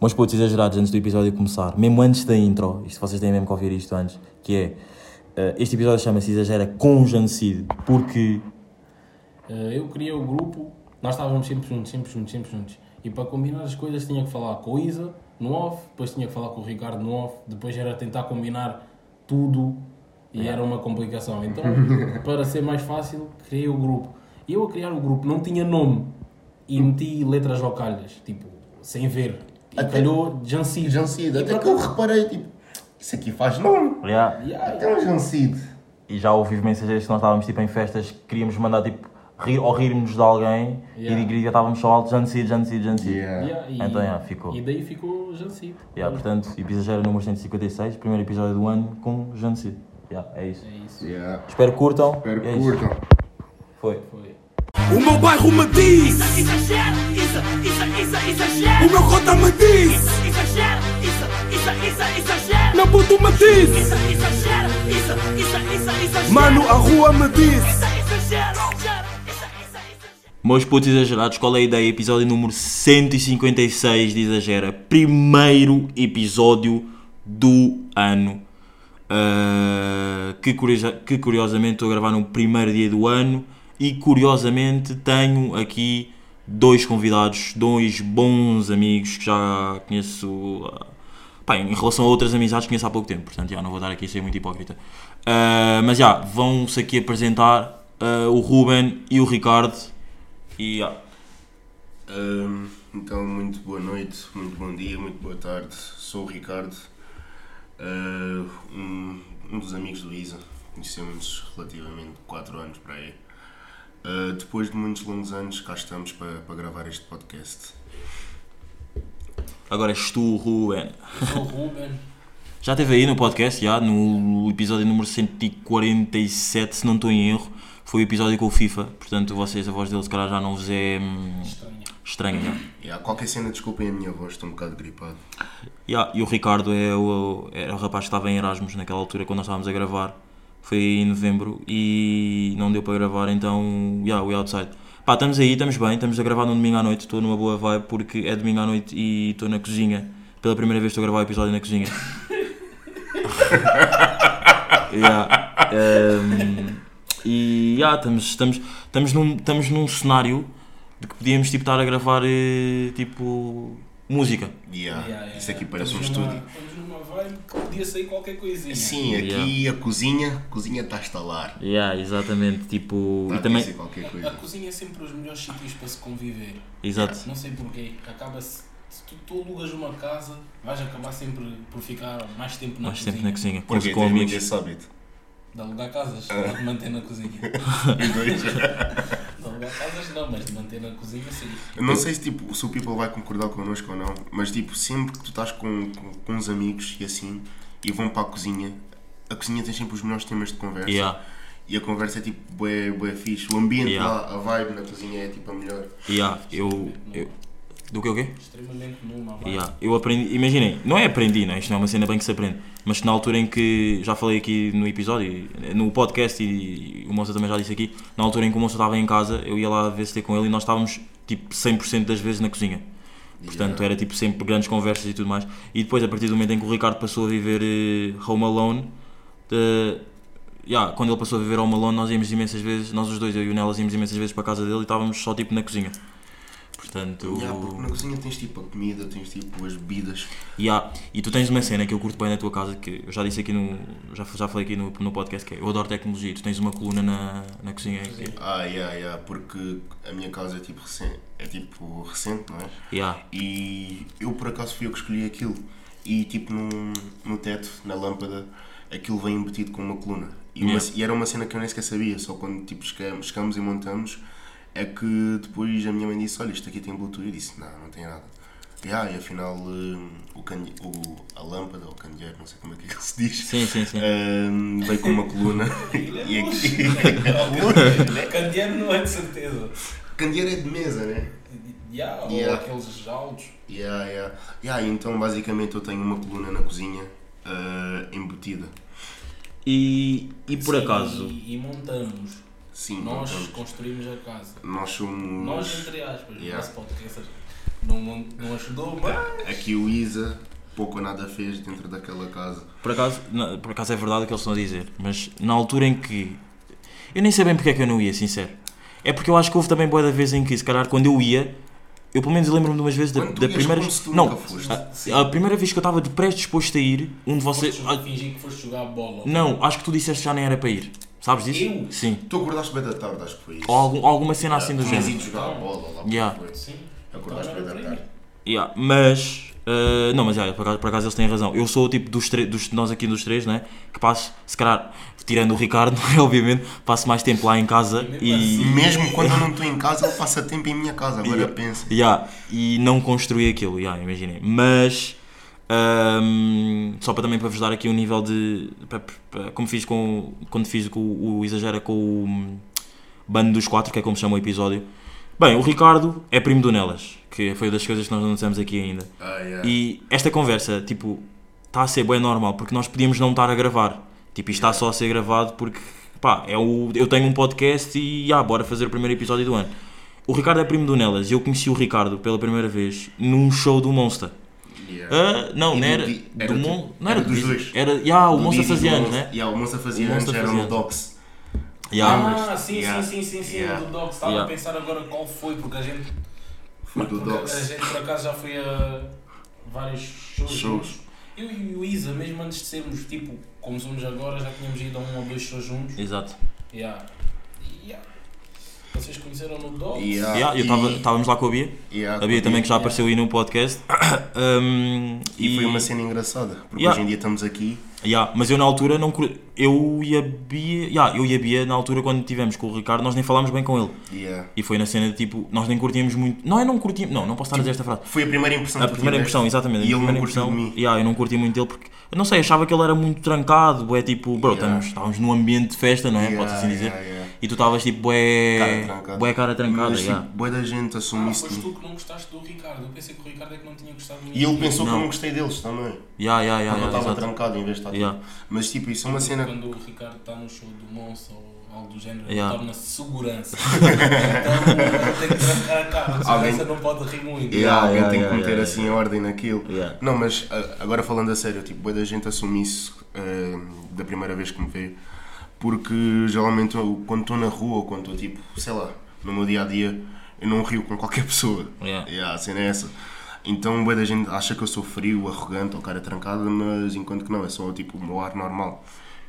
Meus putos exagerados antes do episódio começar, mesmo antes da intro, isto vocês têm mesmo que ouvir isto antes, que é, eh, este episódio chama-se Exagera com genocídio, porque, Eh, eu criei o grupo, nós estávamos sempre juntos, sempre juntos, sempre juntos. E para combinar as coisas tinha que falar com o Isa no off, depois tinha que falar com o Ricardo no off, depois era tentar combinar tudo e era uma complicação. Então, para ser mais fácil, criei o grupo. E eu a criar o grupo não tinha nome e meti letras localhas, tipo, sem ver. Até- calhou Jancid. Jancid, até que eu reparei, tipo, isso aqui faz nome. yeah, Yeah, Até um Jancid. e já ouvi mensagens que nós estávamos tipo em festas, queríamos mandar tipo, rir, ou rirmos de alguém, Yeah. e de estávamos só alto, genocídio, genocídio, genocídio. Yeah. Yeah, e, Então, yeah, ficou. e daí ficou Jancid. Yeah, portanto, exagera número 156, primeiro episódio do ano com genocídio. Yeah, é isso. É isso. Yeah. Espero que curtam. Espero é curtam. Foi. Foi. O meu bairro me diz, isso, isso, isso, exagera. o meu cota me diz, isso, isso, isso, exagera. meu puto me diz, Isso, exagera, isso, isso, isso, mano a rua me diz. Isso, isso, isso. Meus putos exagerados, qual é a ideia? Episódio número 156 de Exagera. Primeiro episódio do ano. Ah, que, curiosa- que curiosamente estou a gravar no primeiro dia do ano e curiosamente tenho aqui dois convidados, dois bons amigos que já conheço. ah, pá, em relação a outras amizades conheço há pouco tempo, portanto já não vou dar aqui a ser muito hipócrita. Ah, mas já, vão-se aqui apresentar ah, o Ruben e o Ricardo. E já. Ahm, então, muito boa noite, muito bom dia, muito boa tarde. Sou o Ricardo, ah, um, um dos amigos do Isa. Conhecemos relativamente 4 anos para aí. Ah, depois de muitos longos anos, cá estamos para, para gravar este podcast. Agora és tu, Ruben. Sou o Ruben. Já esteve aí no podcast, já, no episódio número 147, se não estou em erro. Foi o episódio com o FIFA, portanto vocês, a voz dele se calhar já não vos é hum, Estranha. estranha. já. Yeah, qualquer cena, desculpem a minha voz, estou um bocado gripado. Ya, e o Ricardo é o, era o rapaz que estava em Erasmus naquela altura quando nós estávamos a gravar. Foi em novembro e não deu para gravar, então, yeah, we outside. Pá, estamos aí, estamos bem, estamos a gravar num domingo à noite, estou numa boa vibe porque é domingo à noite e estou na cozinha. Pela primeira vez estou a gravar o episódio na cozinha. yeah. um, e yeah, estamos, estamos, estamos, num, estamos num cenário de que podíamos tipo, estar a gravar eh, tipo música. Yeah, Yeah, yeah, isso aqui yeah. parece um estúdio. Estamos numa vibe que podia sair qualquer coisinha. Sim, aqui a cozinha, a cozinha está a estalar. Yeah, exatamente, tipo. Está e a também. A coisa. cozinha é sempre os melhores sítios para se conviver. Exato. Não sei porquê. Acaba-se. Se tu, tu alugas uma casa, vais acabar sempre por ficar mais tempo na Mais cozinha. tempo na cozinha. Com, Porque com amigos. esse hábito. De alugar casas, não de manter na cozinha. Dois. De alugar casas não, mas de manter na cozinha sim. Eu não sei se, tipo, se o people vai concordar connosco ou não, mas tipo, sempre que tu estás com, com, com uns amigos e assim, e vão para a cozinha, a cozinha tem sempre os melhores temas de conversa. Yeah, E a conversa é tipo, bué, bué fixe. O ambiente Yeah. lá, a vibe na cozinha é tipo a melhor. yeah, eu, eu. Do que o quê? Extremamente numa vibe. Yeah, eu aprendi. Imaginem, não é aprendi, não é? Isto não é uma cena bem que se aprende. Mas na altura em que. Já falei aqui no episódio, no podcast e, o moço também já disse aqui. Na altura em que o moço estava em casa, eu ia lá ver se ter com ele e nós estávamos tipo 100% das vezes na cozinha. Portanto, era tipo sempre grandes conversas e tudo mais. E depois, a partir do momento em que o Ricardo passou a viver eh, Home Alone, de- yeah, quando ele passou a viver Home Alone, nós íamos imensas vezes, nós os dois, eu e o Nelas, íamos imensas vezes para a casa dele e estávamos só tipo na cozinha. Portanto, Yeah, porque na cozinha tens tipo a comida, tens tipo as bebidas. yeah. e tu tens uma cena que eu curto bem na tua casa, que eu já disse aqui no. Já, já falei aqui no, no podcast, que é eu adoro tecnologia. Tu tens uma coluna na, na cozinha. que- Ah, yeah, yeah, porque a minha casa é tipo recente, é tipo recente, não é? Yeah. E eu por acaso fui eu que escolhi aquilo. E tipo no, no teto, na lâmpada, aquilo vem embutido com uma coluna. E, uma- Yeah. e era uma cena que eu nem sequer sabia, só quando tipo chegamos, chegamos e montamos, é que depois a minha mãe disse, olha, isto aqui tem Bluetooth. Eu disse, não, não tem nada. E, ah, e afinal hum, o cande- o, a lâmpada, ou o candeeiro, não sei como é que ele se diz, Sim, sim, sim. hum, veio com uma coluna. e aqui, Candeeiro não é de certeza. candeeiro é de mesa, né? Yeah, ou Yeah. aqueles altos. Yeah, yeah. Yeah, então basicamente eu tenho uma coluna na cozinha ah, embutida. E, e por Sim, acaso. E, e montamos. Sim, Nós construímos a casa. nós somos. Nós, entre aspas, Yeah. nosso podcast. não, não, não ajudou, mas. Aqui o Isa pouco ou nada fez dentro daquela casa. Por acaso, na- por acaso é verdade o que eles estão a dizer, mas na altura em que. Eu nem sei bem porque é que eu não ia, sincero. É porque eu acho que houve também boa da vez em que, se calhar, quando eu ia, eu pelo menos lembro-me de umas vezes da, da primeira tu Não, a, a primeira vez que eu estava de predisposto a ir, um de vocês. Foste fingir que foste jogar bola. Não, acho que tu disseste que já nem era para ir. Sabes disso? Eu? Sim. Tu acordaste bem da tarde, acho que foi isso. Ou algum- alguma cena assim do Tinhas género. ido jogar a bola lá Yeah. foi. Sim. Acordaste bem da tarde. Yeah, mas. uh, não, mas yeah, por, acaso, por acaso eles têm razão. Eu sou o tipo dos, dos nós aqui dos três, né? Que passo, se calhar, tirando o Ricardo, obviamente, passo mais tempo lá em casa E e. mesmo quando eu não estou em casa, ele passa tempo em minha casa. Agora Yeah. pensa. Yeah, e não construí aquilo, yeah, imaginei. Mas. Um, só para também para vos dar aqui um nível de. para- para- como fiz com. Quando fiz com o, o Exagera com o hum, Bando dos Quatro, que é como se chama o episódio. Bem, o Ricardo é primo do Nelas, que foi uma das coisas que nós não dissemos aqui ainda. Ah, yeah. E esta conversa, tipo, está a ser bem normal, porque nós podíamos não estar a gravar. Tipo, isto está só a ser gravado porque, pá, é o, eu tenho um podcast e, ah, bora fazer o primeiro episódio do ano. O Ricardo é primo do Nelas e eu conheci o Ricardo pela primeira vez num show do Monster. Yeah. Ah, não, E não era, do era Mon, tipo- não era, era do dos dois. Era, yeah, o, Do fazia do anos, Monster. né? Yeah, o fazia O anos, Monster era no. Docs. Yeah. Ah, sim, Yeah. sim, sim, sim, sim, Yeah. do Dogs. Estava Yeah. a pensar agora qual foi, porque a gente. Foi do porque A Docs. gente por acaso já foi a vários shows. Shows. juntos. Eu e o Isa, mesmo antes de sermos tipo como somos agora, já tínhamos ido a um ou dois shows juntos. Exato. Yeah. Yeah. Vocês conheceram no Dogs? Yeah. Yeah, E- estávamos lá com a Bia, Yeah, a Bia também que já Yeah. apareceu aí no podcast. Um, E foi uma cena engraçada, porque Yeah. hoje em dia estamos aqui. Yeah, mas eu na altura não eu e a Bia, yeah, eu e a Bia na altura quando tivemos com o Ricardo nós nem falámos bem com ele. Yeah. E foi na cena de tipo, nós nem curtíamos muito. Não, eu não curti, não, não posso estar a dizer esta frase. Foi a primeira impressão A que primeira impressão, exatamente. a E ele primeira impressão, yeah, eu não curti muito dele porque, eu não sei, achava que ele era muito trancado, é tipo, bro, Yeah. estamos, estávamos num ambiente de festa, não é? Yeah, Pode assim dizer. yeah, yeah. E tu estavas tipo, bué. Cara trancada. Bué cara trancada, Mas yeah. tipo, boa da gente assume Ah, foste tu que não gostaste do Ricardo. Eu pensei que o Ricardo é que não tinha gostado muito. E ele pensou que Não. eu não gostei deles também. Yeah, yeah, yeah, eu yeah, estava trancado em vez de estar Yeah. Mas tipo, isso é uma cena. Quando o Ricardo está no show do Monster ou algo do género, Yeah. torna-se segurança. então tem que trancar a cara. A Alguém- segurança não pode rir muito. Yeah, alguém tem yeah, que meter yeah, assim ordem naquilo. Yeah. Não, mas ah, agora falando a sério, tipo, boa da gente assume isso ah, da primeira vez que me vê. Porque geralmente eu, quando estou na rua ou quando estou tipo, sei lá, no meu dia a dia, eu não rio com qualquer pessoa. Yeah. Yeah, a cena é essa. Então boa da gente acha que eu sou frio, arrogante ou cara trancada, mas enquanto que não, é só tipo o meu ar normal.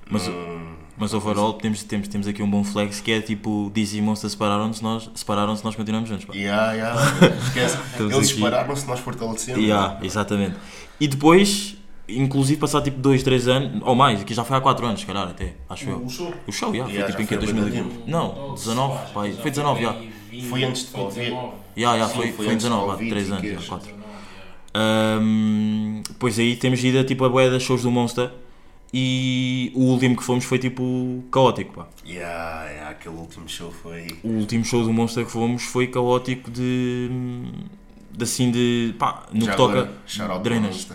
Mas- Não- Mas overall temos, temos, temos aqui um bom flex que é tipo Dizzy e Monster separaram-se, nós, separaram-se, nós continuamos juntos. Pá. Yeah, yeah, esquece. Eles separaram-se, nós fortalecemos. Yeah, exatamente. E depois, inclusive passar tipo 2, 3 anos, ou mais, aqui já foi há 4 anos, se calhar até, acho eu. O show. O show, yeah, Yeah, foi tipo em que? foi há 2000 bué de tempo. Não, Dogs, 19, acho pai. que Foi 19, já. bem 20, Foi antes de Covid. 19. Yeah, yeah, foi, foi foi em antes do 19, há Covid 3 e anos, que já, este. 4. 19, yeah. Um, depois aí temos ido a tipo a boia das shows do Monster e o último que fomos foi tipo caótico, pá. Yeah, yeah, aquele último show foi. O último show do Monster que fomos foi caótico de. de assim de. pá, no Já que toca. drenas.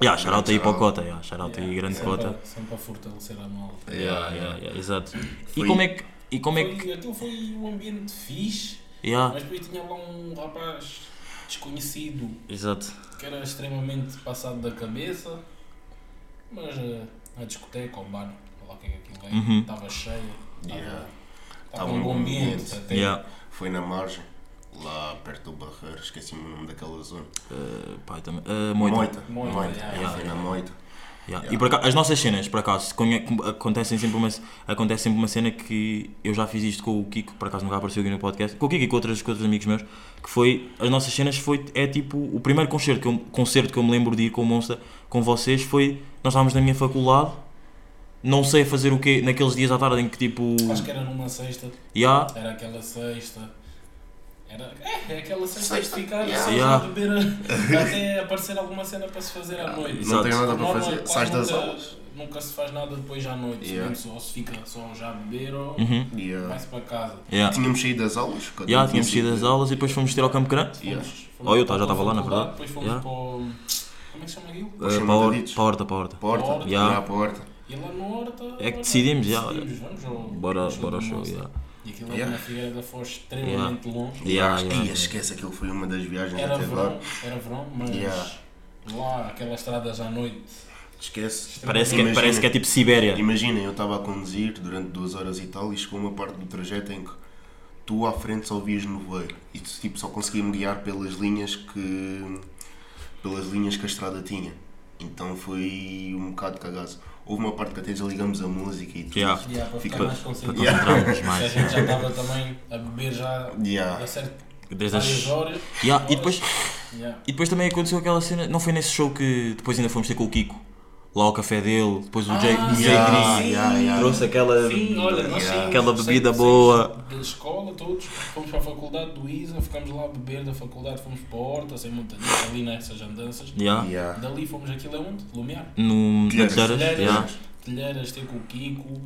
Yeah, shout aí para o. Cota, yeah, shout aí Yeah, grande sempre Cota. a- Sempre a fortalecer a malta. Yeah, yeah, yeah, exato. E Foi- como é que. E como é Foi- que. Aquilo foi um ambiente fixe, Yeah, mas depois tinha lá um rapaz desconhecido exato. que era extremamente passado da cabeça, mas eh, a discoteca, o bar, lá que é que aquilo é, Uhum. estava cheia, estava Yeah. estava um bom ambiente. Até. Yeah. Foi na margem, lá perto do Barreiro, esqueci-me o nome daquela zona. Uh, pá, também. Uh, moita. Moita. Moita, Moita. yeah, Yeah, Foi na Moita. Yeah. Yeah. E por acaso, as nossas cenas, por acaso, acontecem sempre uma, acontece sempre uma cena que eu já fiz isto com o Kiko, por acaso nunca apareceu aqui no podcast, com o Kiko e com, outras, com outros amigos meus, que foi, as nossas cenas foi, é tipo, o primeiro concerto que, eu, concerto que eu me lembro de ir com o Monster, com vocês, foi, nós estávamos na minha faculdade, não sei fazer o quê, naqueles dias à tarde em que tipo, Acho que era numa sexta, yeah, era aquela sexta. Era, é, é aquela sexta, Sexta, de ficar yeah. só Yeah. a beber a- até aparecer alguma cena para se fazer à noite. Não tem nada para Normal, fazer, sais das nunca- aulas. Nunca se faz nada depois à noite, Yeah. mesmo só se fica só já a beber ou uhum, Yeah. vai-se para casa. yeah. Tínhamos saído das aulas. Yeah, tínhamos saído das aulas e depois fomos ter ao Campo Grande, Yeah. Oh, eu para já a estava lá, na verdade. Depois fomos Yeah. para o. Como é que se chama aquilo? uh, para, a Chama hor- Daditos. para a horta, para a horta. Porta, Porta. yeah. Yeah. a porta. E lá no Horta. É que decidimos, já, decidimos, vamos ao- Bora, ao show bora ao show, Monster. Yeah. E aquilo Yeah. yeah. na Figueira da Foz extremamente longe. Yeah, yeah, yeah. esquece, aquilo foi uma das viagens Era até verão, lá. era verão, mas Yeah. lá, aquelas estradas à noite. Esquece. Parece que, é- Imagina- parece que é tipo Sibéria. Imaginem, eu estava a conduzir durante duas horas e tal e chegou uma parte do trajeto em que tu à frente só vias nevoeiro e tu tipo, só conseguia me guiar pelas linhas que pelas linhas que a estrada tinha. Então foi um bocado cagaço. Houve uma parte que até desligamos a música e tudo. Yeah. Yeah, para Fica- ficar mais Para concentrado. A mais. gente já estava também a beber já Yeah. a certo Desde as... horas. Yeah, e, depois, Yeah. e depois também aconteceu aquela cena. Não foi nesse show que depois ainda fomos ter com o Kiko. Lá ao café dele. Depois o Jay, o Jay yeah, Gris yeah, yeah. trouxe aquela. Sim, olha, nós saímos, Aquela bebida saímos boa. Da escola, todos, fomos para a faculdade do ISA, ficámos lá a beber da faculdade, fomos para a Horta, sem muita ali nessas andanças. Yeah. Yeah. Dali fomos aquilo é onde? Lumiar. No Telheiras. Telheiras. Telheiras, Yeah. telheiras, ter com o Kiko,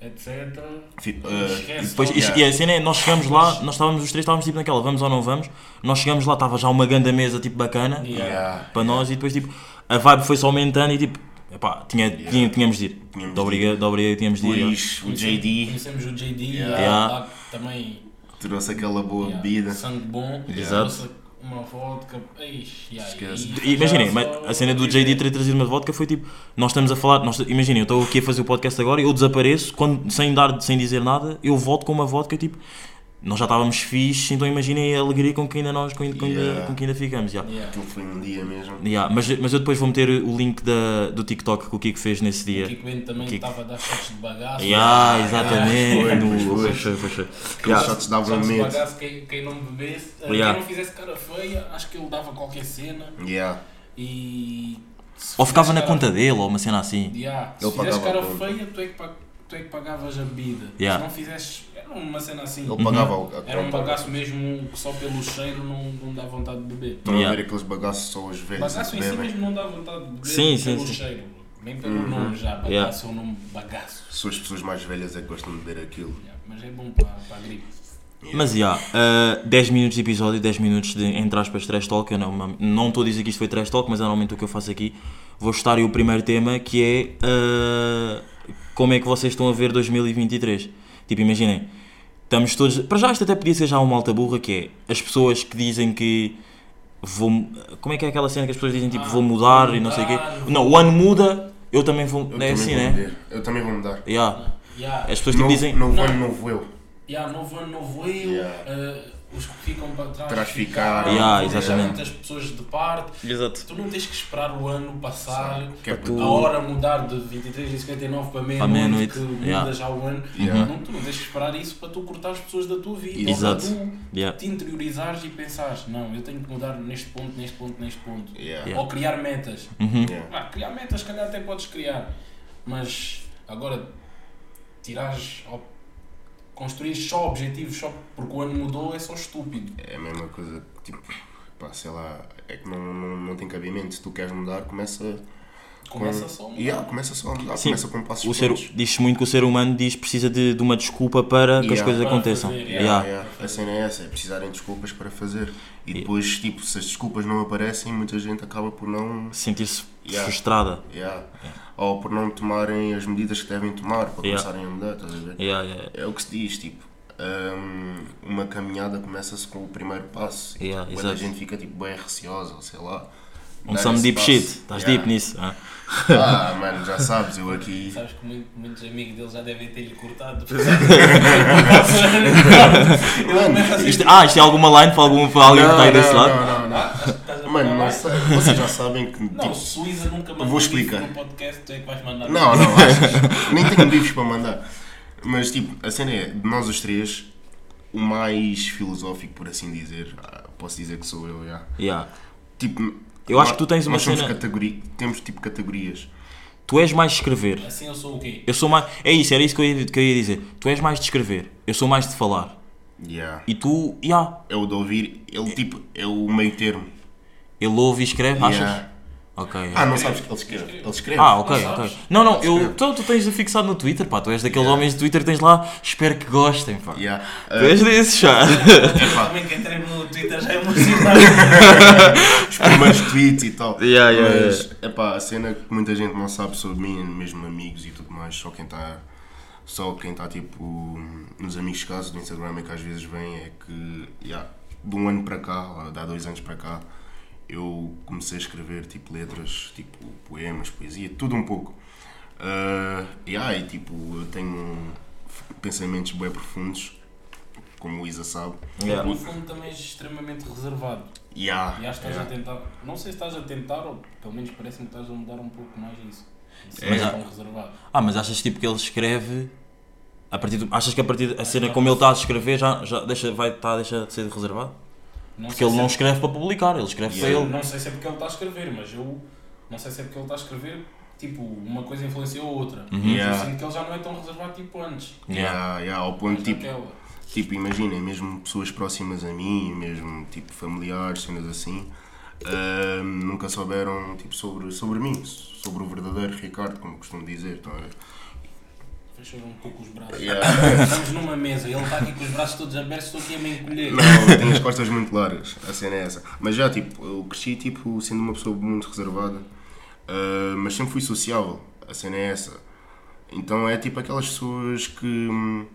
etc. E uh, esquece, Depois, e- e a cena é, nós chegamos lá, nós estávamos os três, estávamos tipo naquela, vamos ou não vamos? Nós chegamos lá, estava já uma grande mesa tipo bacana Yeah. yeah. para nós e depois tipo, a vibe foi só aumentando e tipo, epá, tinha, tinha- tínhamos de ir. Tínhamos De obriga, de obriga tínhamos de ir. yeah. Depois o JD Conhecemos o JD, Yeah. yeah. Yeah. lá também. trouxe aquela boa yeah, bebida. Sangue bom, Exato. uma vodka. Yeah, e- E Imaginem, a cena do JD ter trazido uma vodka foi tipo, nós estamos a falar, nós, imaginem, eu estou aqui a fazer o podcast agora, eu desapareço, quando, sem, dar, sem dizer nada, eu volto com uma vodka, tipo, nós já estávamos fixe, então imaginem a alegria com que ainda nós, com, com, ainda, Yeah. com que ainda ficamos, já. Yeah. Aquilo foi um dia mesmo. Yeah, mas, mas eu depois vou meter o link da, do TikTok que o Kiko fez nesse O dia. Kiko Bento também Kiko. estava a dar shots de bagaço. Yeah, exatamente. Foi, no- pois foi. foi, pois foi. Aqueles Yeah. shots davam de medo. bagaço, quem, quem não bebesse, eh, Yeah. quem não fizesse cara feia, acho que ele dava qualquer cena Yeah. e. se Ou ficava fizesse na cara- conta dele, ou uma cena assim. Yeah. Se Ele fizesse cara feia, tu é, que, tu é que pagavas a bebida. Yeah. Se não fizesses. Era uma cena assim. Ele pagava o- a Era um bagaço mesmo que só pelo cheiro não, não dá vontade de beber. Estão a Yeah. ver aqueles bagaços só os velhos Bagaço em si mesmo não dá vontade de beber Sim, sim, pelo sim. cheiro. Nem pelo nome já. Bagaço Yeah. é o nome bagaço. São as pessoas mais velhas é que gostam de beber aquilo. Yeah. Mas é bom para, para a gripe. Mas já, uh, 10 minutos de episódio, 10 minutos de, entre aspas, trash talk. Eu não não estou a dizer que isto foi trash talk, mas é normalmente o que eu faço aqui. Vou estar aí o primeiro tema que é uh, como é que vocês estão a ver 2023. Tipo, imaginem, estamos todos. Para já, isto até podia ser já uma alta burra que é as pessoas que dizem que. Vou, como é que é aquela cena que as pessoas dizem tipo Ah, vou mudar vou e não sei o quê? Não, o ano muda, eu também vou. Eu é também assim, vou né? mudar. Eu também vou mudar. Yeah. Yeah. As pessoas tipo, Novo, dizem. novo Não. ano, novo eu. Yeah, novo ano, novo eu. Yeah. eh, os que ficam para trás, Trás ficaram. Yeah, exatamente. muitas pessoas de parte. Exato. Tu não tens que esperar o ano passar, Que é tu- a hora mudar de 23 e 59 para meia-noite, que muda yeah. já o ano. Yeah. Não, tu não tens que esperar isso para tu cortar as pessoas da tua vida. Exato. Ou para tu Yeah. te interiorizares e pensares, não, eu tenho que mudar neste ponto, neste ponto, neste ponto. Yeah. Yeah. Ou criar metas. Uhum. Yeah. Ah, criar metas, se calhar até podes criar, mas agora tirares, construir só objetivos só porque o ano mudou é só estúpido. É a mesma coisa, tipo, pá, sei lá, é que não, não, não tem cabimento. Se tu queres mudar, começa. Começa com... só a mudar. Yeah, começa só a mudar, Sim, começa com passos O ser, diz-se muito que o ser humano diz precisa de, de uma desculpa para que as Yeah. coisas Para aconteçam. fazer, Yeah. yeah. Yeah, A cena é essa, é precisarem de desculpas para fazer. E depois, tipo, se as desculpas não aparecem, muita gente acaba por não. Sentir-se Yeah. frustrada. Ou por não tomarem as medidas que devem tomar para Yeah. começarem a mudar, estás a ver? Yeah, yeah, É o que se diz, tipo, hum, uma caminhada começa-se com o primeiro passo. E Yeah, tipo, quando a gente fica tipo, bem receosa, ou sei lá. Um some deep passo. shit. Estás Yeah. deep nisso. ah? Ah, mano, já sabes, eu aqui. Sabes que muito- muitos amigos dele já devem ter-lhe cortado. Mano, Isto, ah, isto é alguma line para, algum, para alguém que está aí desse lado? não, não, não. Mano, não sei, vocês já sabem que. Não, Tipo, Isa nunca mandou vou explicar. no podcast, tu é que vais mandar. não, não, achas? Nem tenho bifes para mandar. Mas, tipo, a cena é, de nós os três, o mais filosófico, por assim dizer, ah, posso dizer que sou eu, já. Yeah. Tipo, Eu acho que tu tens uma nós somos cena- categori- temos tipo categorias. Tu és mais de escrever. Assim eu sou o quê? Eu sou mais. É isso, era isso que eu ia, que eu ia dizer. Tu és mais de escrever. Eu sou mais de falar. Yeah. E tu, yeah, É o de ouvir, ele tipo, é o meio termo. Ele ouve e escreve, achas? Yeah. Ok. Ah, não sabes que ele escreve. Ele escreve. Ah, ok, Não ok. sabes? Não, não, eu, tu, tu tens fixado no Twitter, pá. Tu és daqueles Yeah. homens de Twitter que tens lá. Espero que gostem, pá. Yeah. Tu és desses, já. Epá, Também que entrei no Twitter já é emocionado. os primeiros tweets e tal. Yeah, yeah, Mas, epá, a cena que muita gente não sabe sobre mim, mesmo amigos e tudo mais, só quem está Só quem está tipo nos amigos de casa do Instagram é que às vezes vem é que yeah, de um ano para cá, ou de há dois anos para cá, eu comecei a escrever tipo letras, tipo poemas, poesia, tudo um pouco. Uh, yeah, e tipo, eu tenho pensamentos bem profundos, como o Isa sabe. Yeah. No fundo também és extremamente reservado. Yeah, E acho que estás yeah. a tentar. Não sei se estás a tentar, ou pelo menos parece-me que estás a mudar um pouco mais isso. É. tão reservado. Ah, mas achas tipo que ele escreve. A partir do- achas que a partir da cena como ele está a escrever já, já deixa, vai, tá, deixa de ser reservado? Não Porque ele não é- escreve para publicar, ele escreve Yeah. para ele. Não sei se é porque ele está a escrever, mas eu. Não sei se é porque ele está a escrever. Tipo, uma coisa influenciou a outra. Uhum. Mas Yeah. Eu sinto que ele já não é tão reservado tipo antes. Yeah, yeah, ao ponto Mas tipo, naquela. tipo imagina, mesmo pessoas próximas a mim, mesmo tipo familiares, cenas assim, ah, nunca souberam tipo, sobre, sobre mim, sobre o verdadeiro Ricardo, como costumo dizer. Estão a ver? Fechou um pouco os braços. Yeah. Estamos numa mesa e ele está aqui com os braços todos abertos, estou aqui a me encolher. Não, tenho as costas muito largas, a cena é essa. Mas já, tipo, eu cresci tipo, sendo uma pessoa muito reservada, ah, mas sempre fui sociável, a cena é essa. Então é tipo aquelas pessoas que hum,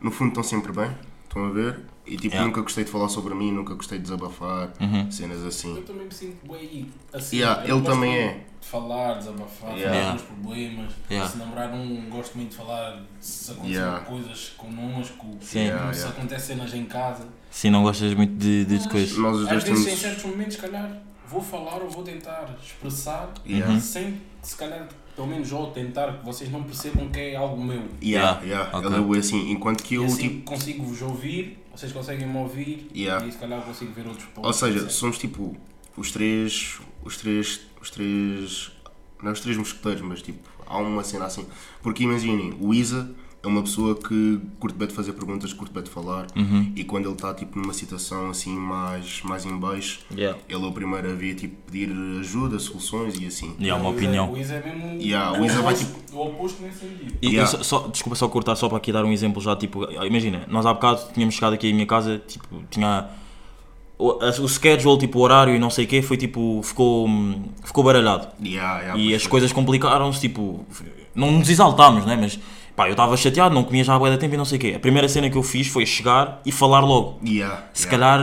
no fundo estão sempre bem, estão a ver? E tipo, Yeah. nunca gostei de falar sobre mim, nunca gostei de desabafar, Uhum. cenas assim. Eu também me sinto bem assim. Yeah, ele também é. De falar, desabafar, Yeah. falar dos problemas. Yeah. Se namorar um, gosto muito de falar se acontecem Yeah. coisas connosco, Sim. Yeah, se yeah. acontecem cenas em casa. Sim, não gostas muito de, de, de coisas. Nós os Às dois vezes, temos. em certos momentos, se calhar, vou falar ou vou tentar expressar Yeah. sem que, se calhar, pelo menos ou tentar que vocês não percebam que é algo meu. Yeah, Yeah, yeah. ok. Ele é assim, enquanto que E eu assim tipo. consigo vos ouvir, vocês conseguem me ouvir Yeah. e se calhar consigo ver outros pontos. Ou seja, somos tipo os três. Os três. Os três. Não os três mosqueteiros, mas tipo, há uma cena assim. Porque imaginem, o Isa é uma pessoa que curte bem de fazer perguntas, curte bem de falar. Uhum. E quando ele está tipo numa situação assim mais, mais em baixo, Yeah. ele é o primeiro a vir tipo, pedir ajuda, soluções e assim. E há uma O Isa- opinião. O Isa é mesmo Yeah, o, Isa vai, oposto, o oposto nesse sentido. E Yeah. só, só- desculpa só cortar, só para aqui dar um exemplo já, tipo, imagina, nós há bocado tínhamos chegado aqui à minha casa, tipo, tinha o, a- o schedule, tipo, o horário e não sei o quê, foi tipo, ficou, ficou baralhado. Yeah, yeah, E as foi. coisas complicaram-se, tipo, não nos exaltámos, né? Mas, pá, eu estava chateado, não comia já há bué de tempo e não sei o quê. A primeira cena que eu fiz foi chegar e falar logo. Yeah, Se calhar,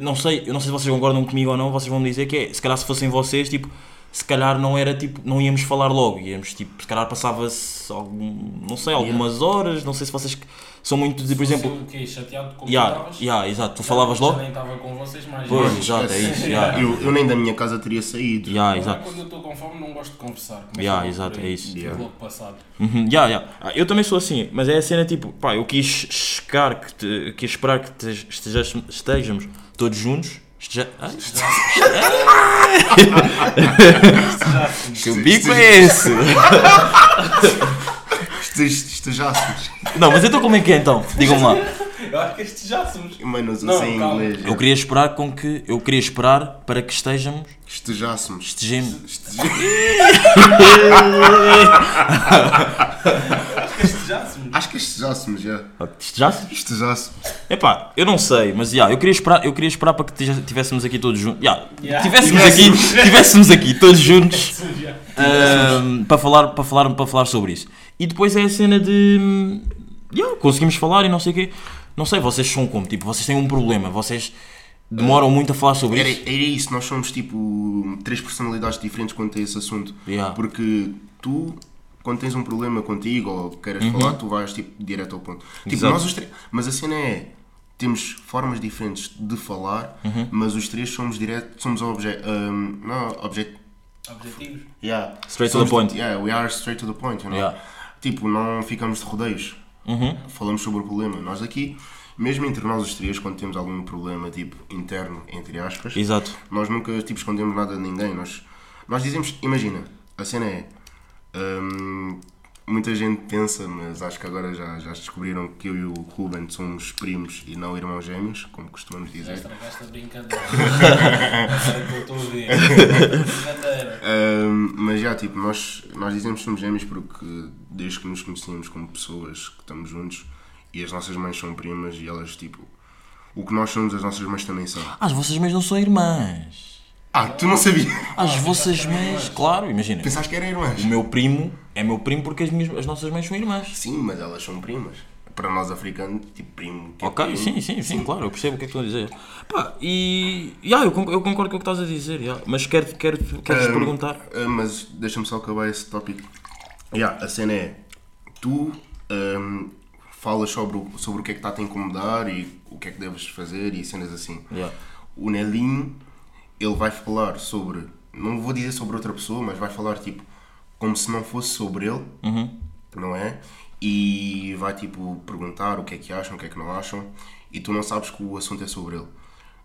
não sei, eu não sei se vocês concordam comigo ou não, vocês vão me dizer que é, se calhar se fossem vocês, tipo, se calhar não era tipo, não íamos falar logo, íamos tipo, se calhar passava-se algum, não sei, algumas horas, não sei se vocês são muito de, por exemplo, o quê? Chateado como yeah, yeah, exato, tu falavas logo? nem estava com vocês mais. Pois, exato, é isso, yeah. Eu, eu nem da minha casa teria saído. Yeah, Agora, exato. Quando eu estou com fome, não gosto de conversar. Yeah, exato, é isso. Yeah. logo passado. Uhum, yeah, yeah. Ah, Eu também sou assim, mas é a cena tipo, pá, eu quis chegar, que, te, quis esperar que te- estejas- estejamos todos juntos. Esteja, ah, Já assim. que bico é esse? Estejássemos. Não, mas então como é que é então? Digam-me lá. Eu acho que estes já somos. Mano, não sei Não, em calma. inglês. Eu queria esperar com que. Eu queria esperar para que estejamos. Estejássemos. Estejemos. Estes já somos. Acho que estejássemos, já. Estejássemos? Estejássemos. Epá, eu não sei, mas yeah, eu, queria esperar, eu queria esperar para que tivéssemos aqui todos juntos. Yeah, Yeah. Tivéssemos, aqui, tivéssemos aqui todos juntos Ahm, para, falar, para, falar, para falar sobre isso. E depois é a cena de. hum, Yeah, conseguimos falar e não sei o quê. Não sei, vocês são como? Tipo, vocês têm um problema, vocês demoram muito a falar sobre Era, isso. era isso, nós somos tipo três personalidades diferentes quanto a esse assunto. Yeah. Porque tu, quando tens um problema contigo ou queres falar, tu vais tipo direto ao ponto. Tipo, Uhum. Exato. nós os três. Mas a cena é. Temos formas diferentes de falar, Uhum. mas os três somos direto, somos obje, um, não, obje, Objetivos. yeah. Straight to the Somos point. Yeah, we are straight to the point, you know? Yeah. Tipo, não ficamos de rodeios. Uhum. Falamos sobre o problema. Nós aqui, mesmo entre nós os três, quando temos algum problema tipo interno, entre aspas, Exato. nós nunca tipo, escondemos nada de ninguém. Nós, nós dizemos, imagina, a cena é. hum, muita gente pensa, mas acho que agora já, já descobriram que eu e o Ruben somos primos e não irmãos gêmeos, como costumamos Já dizer. estragaste a brincadeira. Agora que eu estou a ver. Já, tipo, nós, nós dizemos que somos gêmeos porque desde que nos conhecemos como pessoas que estamos juntos e as nossas mães são primas e elas, tipo, o que nós somos, as nossas mães também são. Ah, as vossas mães não são irmãs. Ah, tu não sabias? As vossas mães, claro, imagina. Pensaste que eram irmãs? O meu primo é meu primo porque as, minhas, as nossas mães são irmãs. Sim, mas elas são primas. Para nós africanos, tipo primo. que é Ok, primo. sim, sim, sim, claro, eu percebo o que é que estão a dizer. Pá, e. Yeah, eu, con- eu concordo com o que estás a dizer, yeah. mas quero, quero, quero-te Um, perguntar. ah, mas deixa-me só acabar esse tópico. Yeah, a cena é. Tu um, falas sobre o, sobre o que é que está a te incomodar e o que é que deves fazer e cenas assim. Yeah. O Nelinho, ele vai falar sobre. Não vou dizer sobre outra pessoa, mas vai falar tipo. Como se não fosse sobre ele, Uhum. não é? E vai tipo perguntar o que é que acham, o que é que não acham, e tu não sabes que o assunto é sobre ele.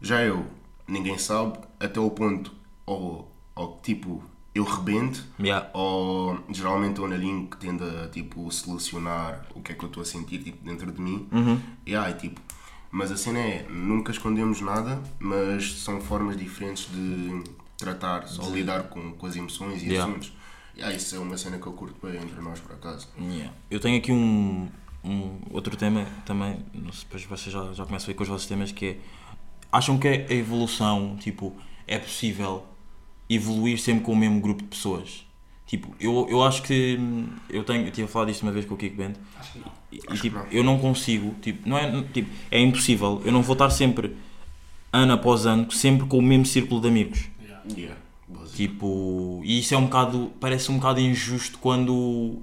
Já eu, ninguém sabe, até o ponto, ou, ou tipo, eu rebento, Yeah. ou geralmente o Nalinho que tende a tipo solucionar o que é que eu estou a sentir tipo, dentro de mim. E aí, tipo, mas a cena é, nunca escondemos nada, mas são formas diferentes de tratar ou lidar com, com as emoções e Yeah. assuntos. E aí, isso é uma cena que eu curto bem entre nós, por acaso. Yeah. Eu tenho aqui um, um outro tema também, não sei, depois vocês já, já começam a ir com os vossos temas, que é acham que a evolução, tipo, é possível evoluir sempre com o mesmo grupo de pessoas? Tipo, eu, eu acho que hum, eu tenho, eu tive a falar disto uma vez com o Kiko Band e, e, tipo, não. eu não consigo, tipo, não é, tipo, é impossível, eu não vou estar sempre ano após ano, sempre com o mesmo círculo de amigos. Yeah. Tipo, e isso é um bocado, parece um bocado injusto quando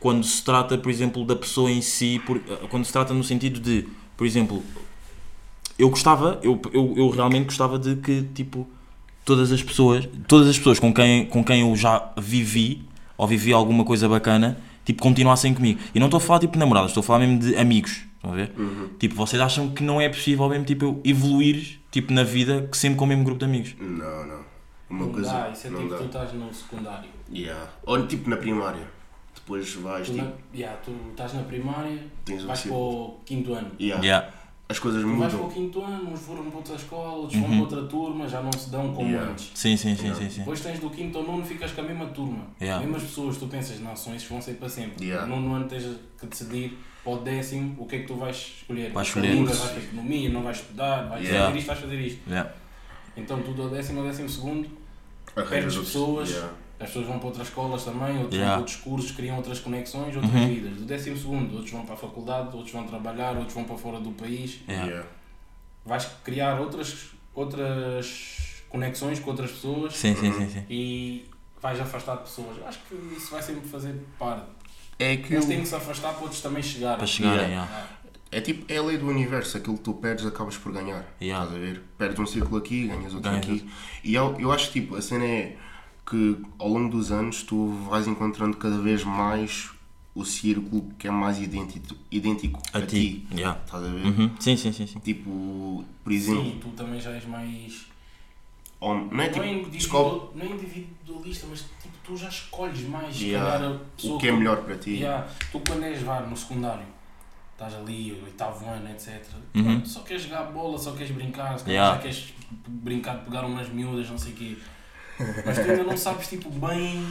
quando se trata, por exemplo, da pessoa em si, por- quando se trata no sentido de, por exemplo, eu gostava, eu, eu, eu realmente gostava de que, tipo, todas as pessoas, todas as pessoas com quem, com quem eu já vivi, ou vivi alguma coisa bacana, tipo, continuassem comigo. E não estou a falar, tipo, de namorados, estou a falar mesmo de amigos, estão a ver? Tipo, vocês acham que não é possível mesmo, tipo, eu evoluir, tipo, na vida, que sempre com o mesmo grupo de amigos? Não, não. Uma Não coisa. dá, isso é não tipo dá. tu estás no secundário. Yeah. Ou tipo na primária. Depois vais Tu, tipo. na, yeah, tu estás na primária, Tens vais para o quinto ano. Yeah. Yeah. As coisas Tu vais para mudam. o quinto ano, uns foram para outra escola, outros vão para outra turma, já não se dão como Yeah. antes. Sim, sim, sim, sim, sim. Depois tens do quinto ao nono, ficas com a mesma turma. Yeah. Mesmas pessoas, tu pensas, não, são esses vão ser para sempre. Yeah. No nono ano tens que decidir para o décimo o que é que tu vais escolher. Vais Para escolher. línguas, vais para economia, não vais estudar, vais Yeah. fazer isto, vais fazer isto. Então tu do décimo ao décimo segundo perdes pessoas, Yeah. as pessoas vão para outras escolas também, outros Yeah. vão para outros cursos, criam outras conexões, outras Uhum. vidas. Do décimo segundo, outros vão para a faculdade, outros vão trabalhar, outros vão para fora do país. Yeah. Yeah. Vais criar outras, outras conexões com outras pessoas Sim, sim, sim, sim. e vais afastar de pessoas. Eu acho que isso vai sempre fazer parte. É que. Uns têm que se afastar para outros também chegarem. Para chegarem, Yeah. É tipo, é a lei do universo, aquilo que tu perdes acabas por ganhar. Yeah. Estás a ver? Perdes um círculo aqui, ganhas outro Ganhas aqui. E eu, eu acho tipo, a cena é que ao longo dos anos tu vais encontrando cada vez mais o círculo que é mais idêntico, idêntico A ti. Yeah. Estás a ver? Uhum. Sim, sim, sim, sim. Tipo, por exemplo, Sim, tu também já és mais. não é Não é, tipo, individual, descobre não é individualista, mas tipo, tu já escolhes mais Yeah. calhar a o que é melhor para ti. Yeah. Tu quando és vá, no secundário, estás ali, oitavo ano, etc. Uhum. Só queres jogar bola, só queres brincar, se calhar Yeah. já queres brincar de pegar umas miúdas, não sei o quê. Mas tu ainda não sabes tipo, bem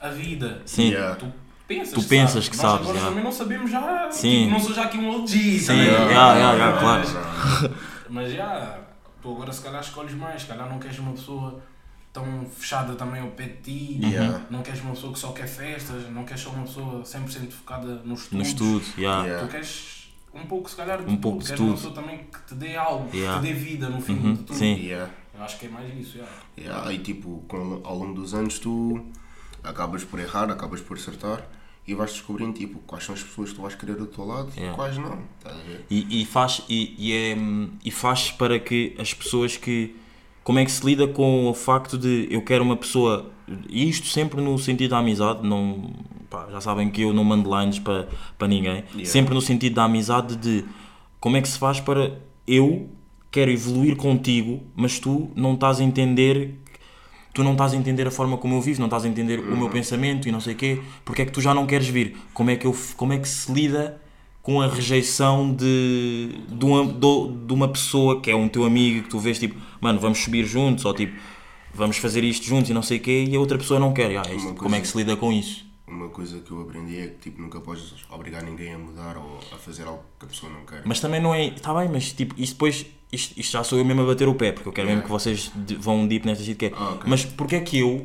a vida. Sim. Yeah. Tu pensas, Tu pensas que Nós sabes, agora yeah. também não sabemos já. Sim. Tipo, não sou já aqui um OG. Sim, também. yeah, yeah, yeah, Mas- claro. Mas já, tu agora se calhar escolhes mais, se calhar não queres uma pessoa tão fechada também ao pé de ti, Yeah. não queres uma pessoa que só quer festas, não queres só uma pessoa 100% focada nos estudos. No estudo, yeah. Yeah. Tu queres um pouco, se calhar, de Um tudo. pouco de queres tudo. uma pessoa também que te dê algo, Yeah. que te dê vida no fim Uhum, de tudo. sim. Yeah. Eu acho que é mais isso, yeah. Yeah, e tipo, com, ao longo dos anos tu acabas por errar, acabas por acertar e vais descobrindo tipo, quais são as pessoas que tu vais querer do teu lado e Yeah. quais não. Estás a ver? E, e faz, e, e é, e faz para que as pessoas que. Como é que se lida com o facto de eu quero uma pessoa. E isto sempre no sentido da amizade, não, pá, já sabem que eu não mando lines para, para ninguém. Yeah. Sempre no sentido da amizade de como é que se faz para eu quero evoluir contigo, mas tu não estás a entender tu não estás a entender a forma como eu vivo, não estás a entender o meu pensamento e não sei o quê, porque é que tu já não queres vir? Como é que, eu, como é que se lida com a rejeição de, de, uma, de uma pessoa que é um teu amigo que tu vês tipo, mano, vamos subir juntos ou tipo, vamos fazer isto juntos e não sei o quê, e a outra pessoa não quer. Ah, isto, Uma como é que coisa- se lida com isso? uma coisa que eu aprendi é que tipo, nunca podes obrigar ninguém a mudar ou a fazer algo que a pessoa não quer. Mas também não é. Está bem, mas tipo, isso depois. Isto, isto já sou eu mesmo a bater o pé, porque eu quero mesmo que vocês vão deep nesta shit que é. Ah, ok. Mas porque é que eu.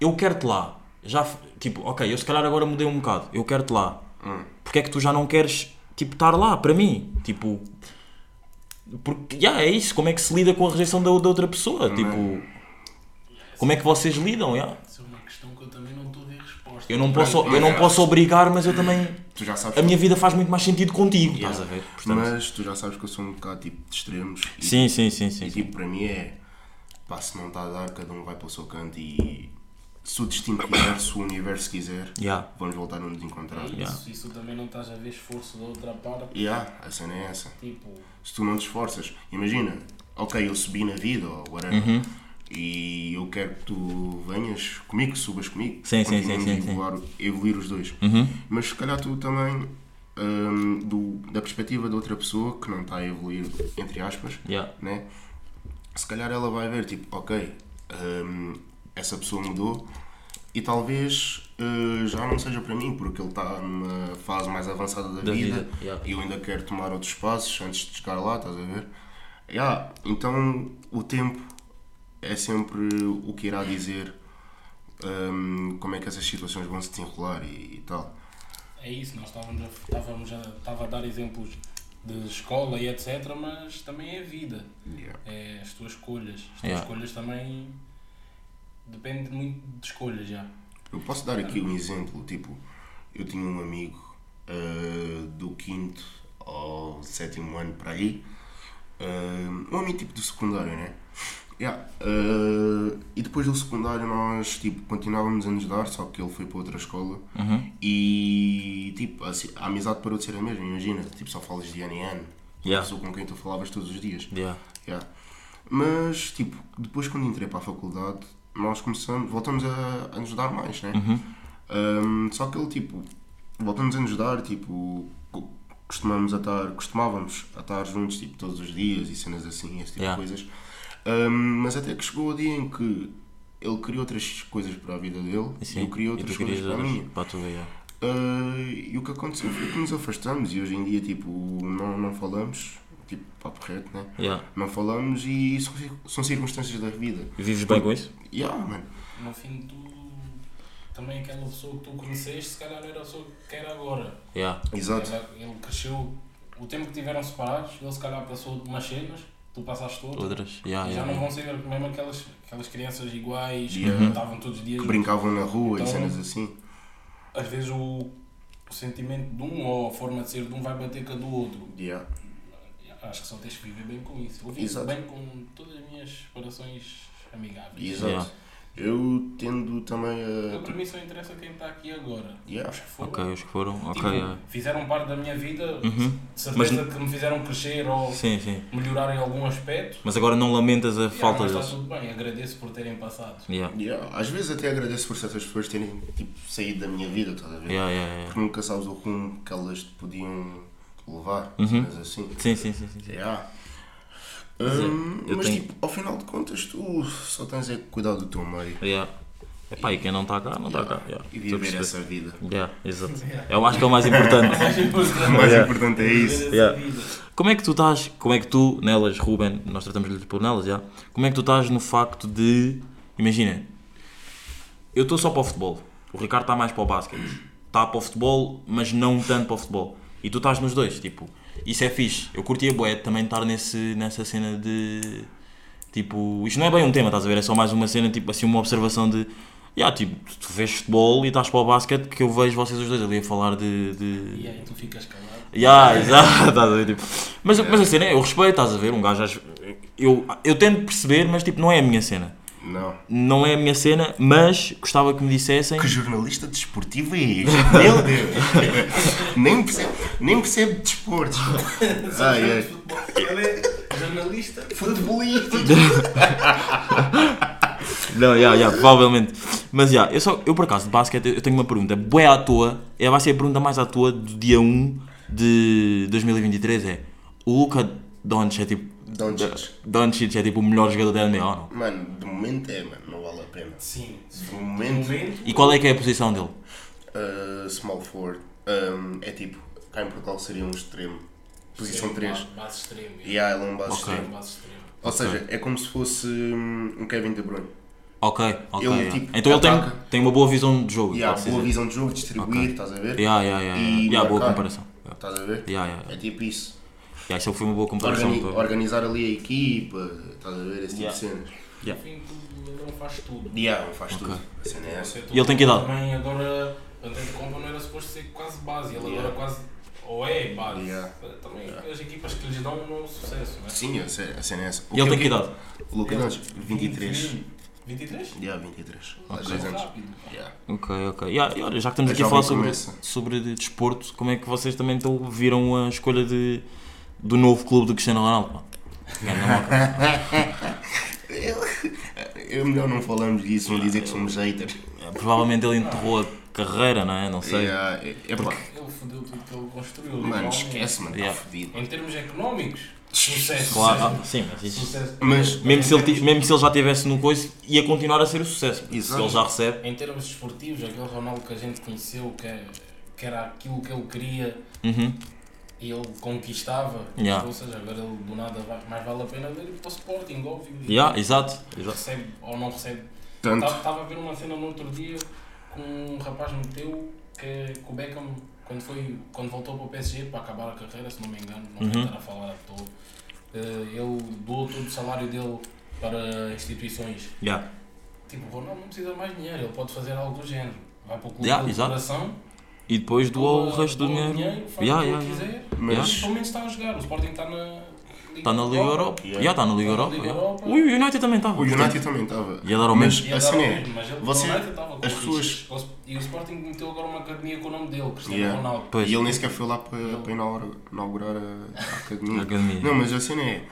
Eu quero-te lá. Já. Tipo, ok, eu se calhar agora mudei um bocado. Eu quero-te lá. Hum. Porque é que tu já não queres, tipo, estar lá para mim? Tipo. Porque, já, é isso. Como é que se lida com a rejeição da, da outra pessoa? Tipo. Como é que vocês lidam? já? Isso é uma questão que eu também não estou a ver resposta. Eu não posso, eu não posso obrigar, mas eu também. Tu já sabes A minha vida faz muito mais sentido contigo. Yeah. Estás a ver? Portanto, Mas tu já sabes que eu sou um bocado tipo de extremos. E, sim, sim, sim, sim. e sim. tipo, para mim é pá, se não está a dar, cada um vai para o seu canto e se o destino quiser, se o universo quiser, Yeah. vamos voltar a nos encontrar. É isso, Yeah. isso também não estás a ver esforço da outra parte. E yeah, a cena é essa. Tipo, Se tu não te esforças, imagina, ok, eu subi na vida ou whatever. Uhum. E eu quero que tu venhas comigo, subas comigo. Sim, sim, sim, sim, sim. evoluar, evoluir os dois. Uhum. Mas se calhar tu também, hum, do, da perspectiva de outra pessoa que não está a evoluir, entre aspas, Yeah. né? se calhar ela vai ver, tipo, ok, hum, essa pessoa mudou e talvez uh, já não seja para mim, porque ele está numa fase mais avançada da, Da vida, vida, yeah. e eu ainda quero tomar outros passos antes de chegar lá, estás a ver? Yeah, então o tempo é sempre o que irá dizer hum, como é que essas situações vão se desenrolar e, e tal. é isso, nós estávamos a, estávamos a, estava a dar exemplos de escola e etc, mas também é vida. Yeah. É as tuas escolhas. As tuas Yeah. escolhas também depende muito de escolhas já. Eu posso dar aqui um exemplo, tipo, eu tinha um amigo ah, do quinto ao sétimo ano para aí, ah, um amigo tipo do secundário, né? Yeah. ah, e depois do secundário nós tipo, continuávamos a nos dar, só que ele foi para outra escola Uhum. e tipo, a, a amizade parou de ser a mesma, imagina, tipo, só falas de ano em ano, Yeah. pessoa com quem tu falavas todos os dias. Yeah. Yeah. Mas, tipo, depois quando entrei para a faculdade, nós começamos, voltamos a, a nos dar mais, né? Um, só que ele, tipo, voltamos a nos dar, tipo, co- costumamos a estar, costumávamos a estar juntos, tipo, todos os dias e cenas assim, esse tipo Yeah. de coisas. Um, mas até que chegou o dia em que ele queria outras coisas para a vida dele E e sim, eu e outras tu coisas para minha. para yeah. Uh, e o que aconteceu foi que nos afastamos e hoje em dia, tipo, não, não falamos, tipo, papo reto, né? Yeah. Não falamos e são, são circunstâncias da vida. E vives bem com isso? Yeah, mano. No fim de tudo, também aquela pessoa que tu conheceste, se calhar era a pessoa que era agora. Yeah. Exato. Ele, ele cresceu, o tempo que tiveram separados, ele se calhar passou de umas cenas, tu passaste outras. Outras. Yeah, E já yeah, não vão ser mesmo aquelas, aquelas crianças iguais Yeah. que estavam todos os dias. Que brincavam na rua e Então- cenas assim. Às vezes o, o sentimento de um ou a forma de ser de um vai bater com a do outro. Acho que só tens que viver bem com isso. Eu vivo Exato. bem com todas as minhas separações amigáveis. Exato. Yeah. Eu tendo também Eu, a. para mim só interessa quem está aqui agora. Yeah. Os que foram, Ok, os que foram. Ok, tipo, yeah. fizeram parte da minha vida, Uhum. de certeza que me fizeram crescer ou Sim, sim. melhorar em algum aspecto. Mas agora não lamentas a Yeah, falta mas está deles. tudo bem, agradeço por terem passado. Yeah. Yeah. Às vezes até agradeço por certas pessoas terem tipo, saído da minha vida, estás a ver? Yeah, yeah, yeah. Porque nunca sabes o rumo que elas te podiam levar, Uhum. cenas assim. Sim, sim, sim, sim. sim. Yeah. Mas, é, Hum, eu mas tenho- tipo, ao final de contas, tu só tens é que cuidar do teu meio Yeah. Epá, e quem não está cá, não está cá. Yeah. e viver perceber. essa vida. Yeah, exato. Eu acho que é o mais importante. Mais importante. O mais Yeah. importante é isso. Yeah. Como é que tu estás, como é que tu, Nelas, Ruben, nós tratamos-lhe por Nelas, já? Como é que tu estás no facto de, imagina, eu estou só para o futebol, o Ricardo está mais para o basquete, está para o futebol, mas não tanto para o futebol, e tu estás nos dois, tipo, isso é fixe, eu curtia bué de também estar nesse, nessa cena de, tipo, isto não é bem um tema, estás a ver, é só mais uma cena, tipo, assim, uma observação de, yeah, tipo, tu vês futebol e estás para o basquete, que eu vejo vocês os dois ali a falar de- de, E aí tu ficas calado. Ya, exato, estás a ver, tipo. Mas, mas a cena é, eu respeito, estás a ver, um gajo eu, eu tento perceber, mas tipo, não é a minha cena. Não. Não é a minha cena, mas gostava que me dissessem. Que jornalista desportivo é este? Meu Deus! nem, percebe de desportos. Ai, ai. Ele é jornalista. Futebolista. Não, ya, ya, provavelmente. Mas já, eu, só, eu por acaso de basquete eu tenho uma pergunta, bué à toa, é, vai ser a pergunta mais à toa do dia 1 de 2023: é o Luca Doncic é tipo Doncic. Doncic é tipo o melhor jogador da NBA, não? Mano, de momento é, mano, não vale a pena. Sim. De momento, E qual é que é a posição dele? uh, small forward um, é tipo, cá em Portugal seria um extremo. Posição 3. Base extrema. E há ele é um base Ok. extremo. Base extrema. Ou seja, é como se fosse um Kevin De Bruyne. Ok, ok. Ele, yeah. tipo, então ele tem, tem uma boa visão de jogo. E pode-se boa dizer. visão de jogo, distribuir, estás a ver? Yeah, yeah, yeah, E yeah. Yeah, boa comparação. Yeah. Estás a ver? Yeah, yeah, É tipo isso. Yeah. Isso foi uma boa comparação. Organi- para- organizar ali a equipa, estás a ver? Esse tipo Yeah. de cenas. No fim, tu- ele não faz tudo. E há, faz Ok. tudo. A cena é essa. E ele tem que idade? Também agora, antes de compra não era suposto ser quase base. Ele Yeah. agora quase, ou é base. Yeah. Também as equipas que lhes dão um sucesso, não é? Sim, a ce- a cena é essa. O E ele que- tem que idade? O Lucas Doncic, 23. 23? Yeah, 23. Há Ok. 2 anos. Yeah. Ok, ok. Yeah, e olha, já que estamos aqui a falar sobre, sobre de- desporto, como é que vocês também então viram a escolha de, do novo clube do Cristiano Ronaldo? Eu melhor não falamos disso, não dizer que somos haters. É, Provavelmente ele enterrou a carreira, não é? Não sei. Yeah, é, é pá, Ele fodeu tudo que ele construiu. Mano, esquece, mano, está Yeah. fodido. Em termos económicos, sucesso. Claro, sucesso. ah, sim, mas isso. Sucesso. Mas, Mesmo se, ele, mesmo se ele já estivesse no coisa, ia continuar a ser o sucesso. Se Exato. ele já recebe. Em termos desportivos, aquele Ronaldo que a gente conheceu, que, é- que era aquilo que ele queria Uhum. E ele conquistava, Yeah. ou seja, agora ele do nada mais vale a pena ver ir para o Sporting, óbvio. Yeah, exato. exato. Recebe ou não recebe. tanto, Estava a ver uma cena no outro dia com um rapaz meteu que, é- que o Beckham, quando, foi, quando voltou para o PSG para acabar a carreira, se não me engano, não Uhum. vou estar a falar à toa, eh, ele doou todo o salário dele para instituições. Yeah. Tipo, o Ronaldo não precisa mais dinheiro, ele pode fazer algo do género. Vai para o clube Yeah, do exato. coração, E depois doou o resto do dinheiro. faz Yeah, o que yeah, yeah. quiser, Mas- mas pelo menos está a jogar. O Sporting está na Está na Liga Europa. Yeah. Já está na Liga Está na Europa. Liga yeah. Europa. Ui, o United também estava. o United também estava. Ia dar ao Mas mesmo. Ia a dar cena ao é, mas você- o United estava com as pessoas-. E o Sporting meteu agora uma academia com o nome dele, Cristiano Yeah. Ronaldo. Pois. E ele nem sequer foi lá para, para inaugurar, a, a academia. A academia. Não, mas a cena é.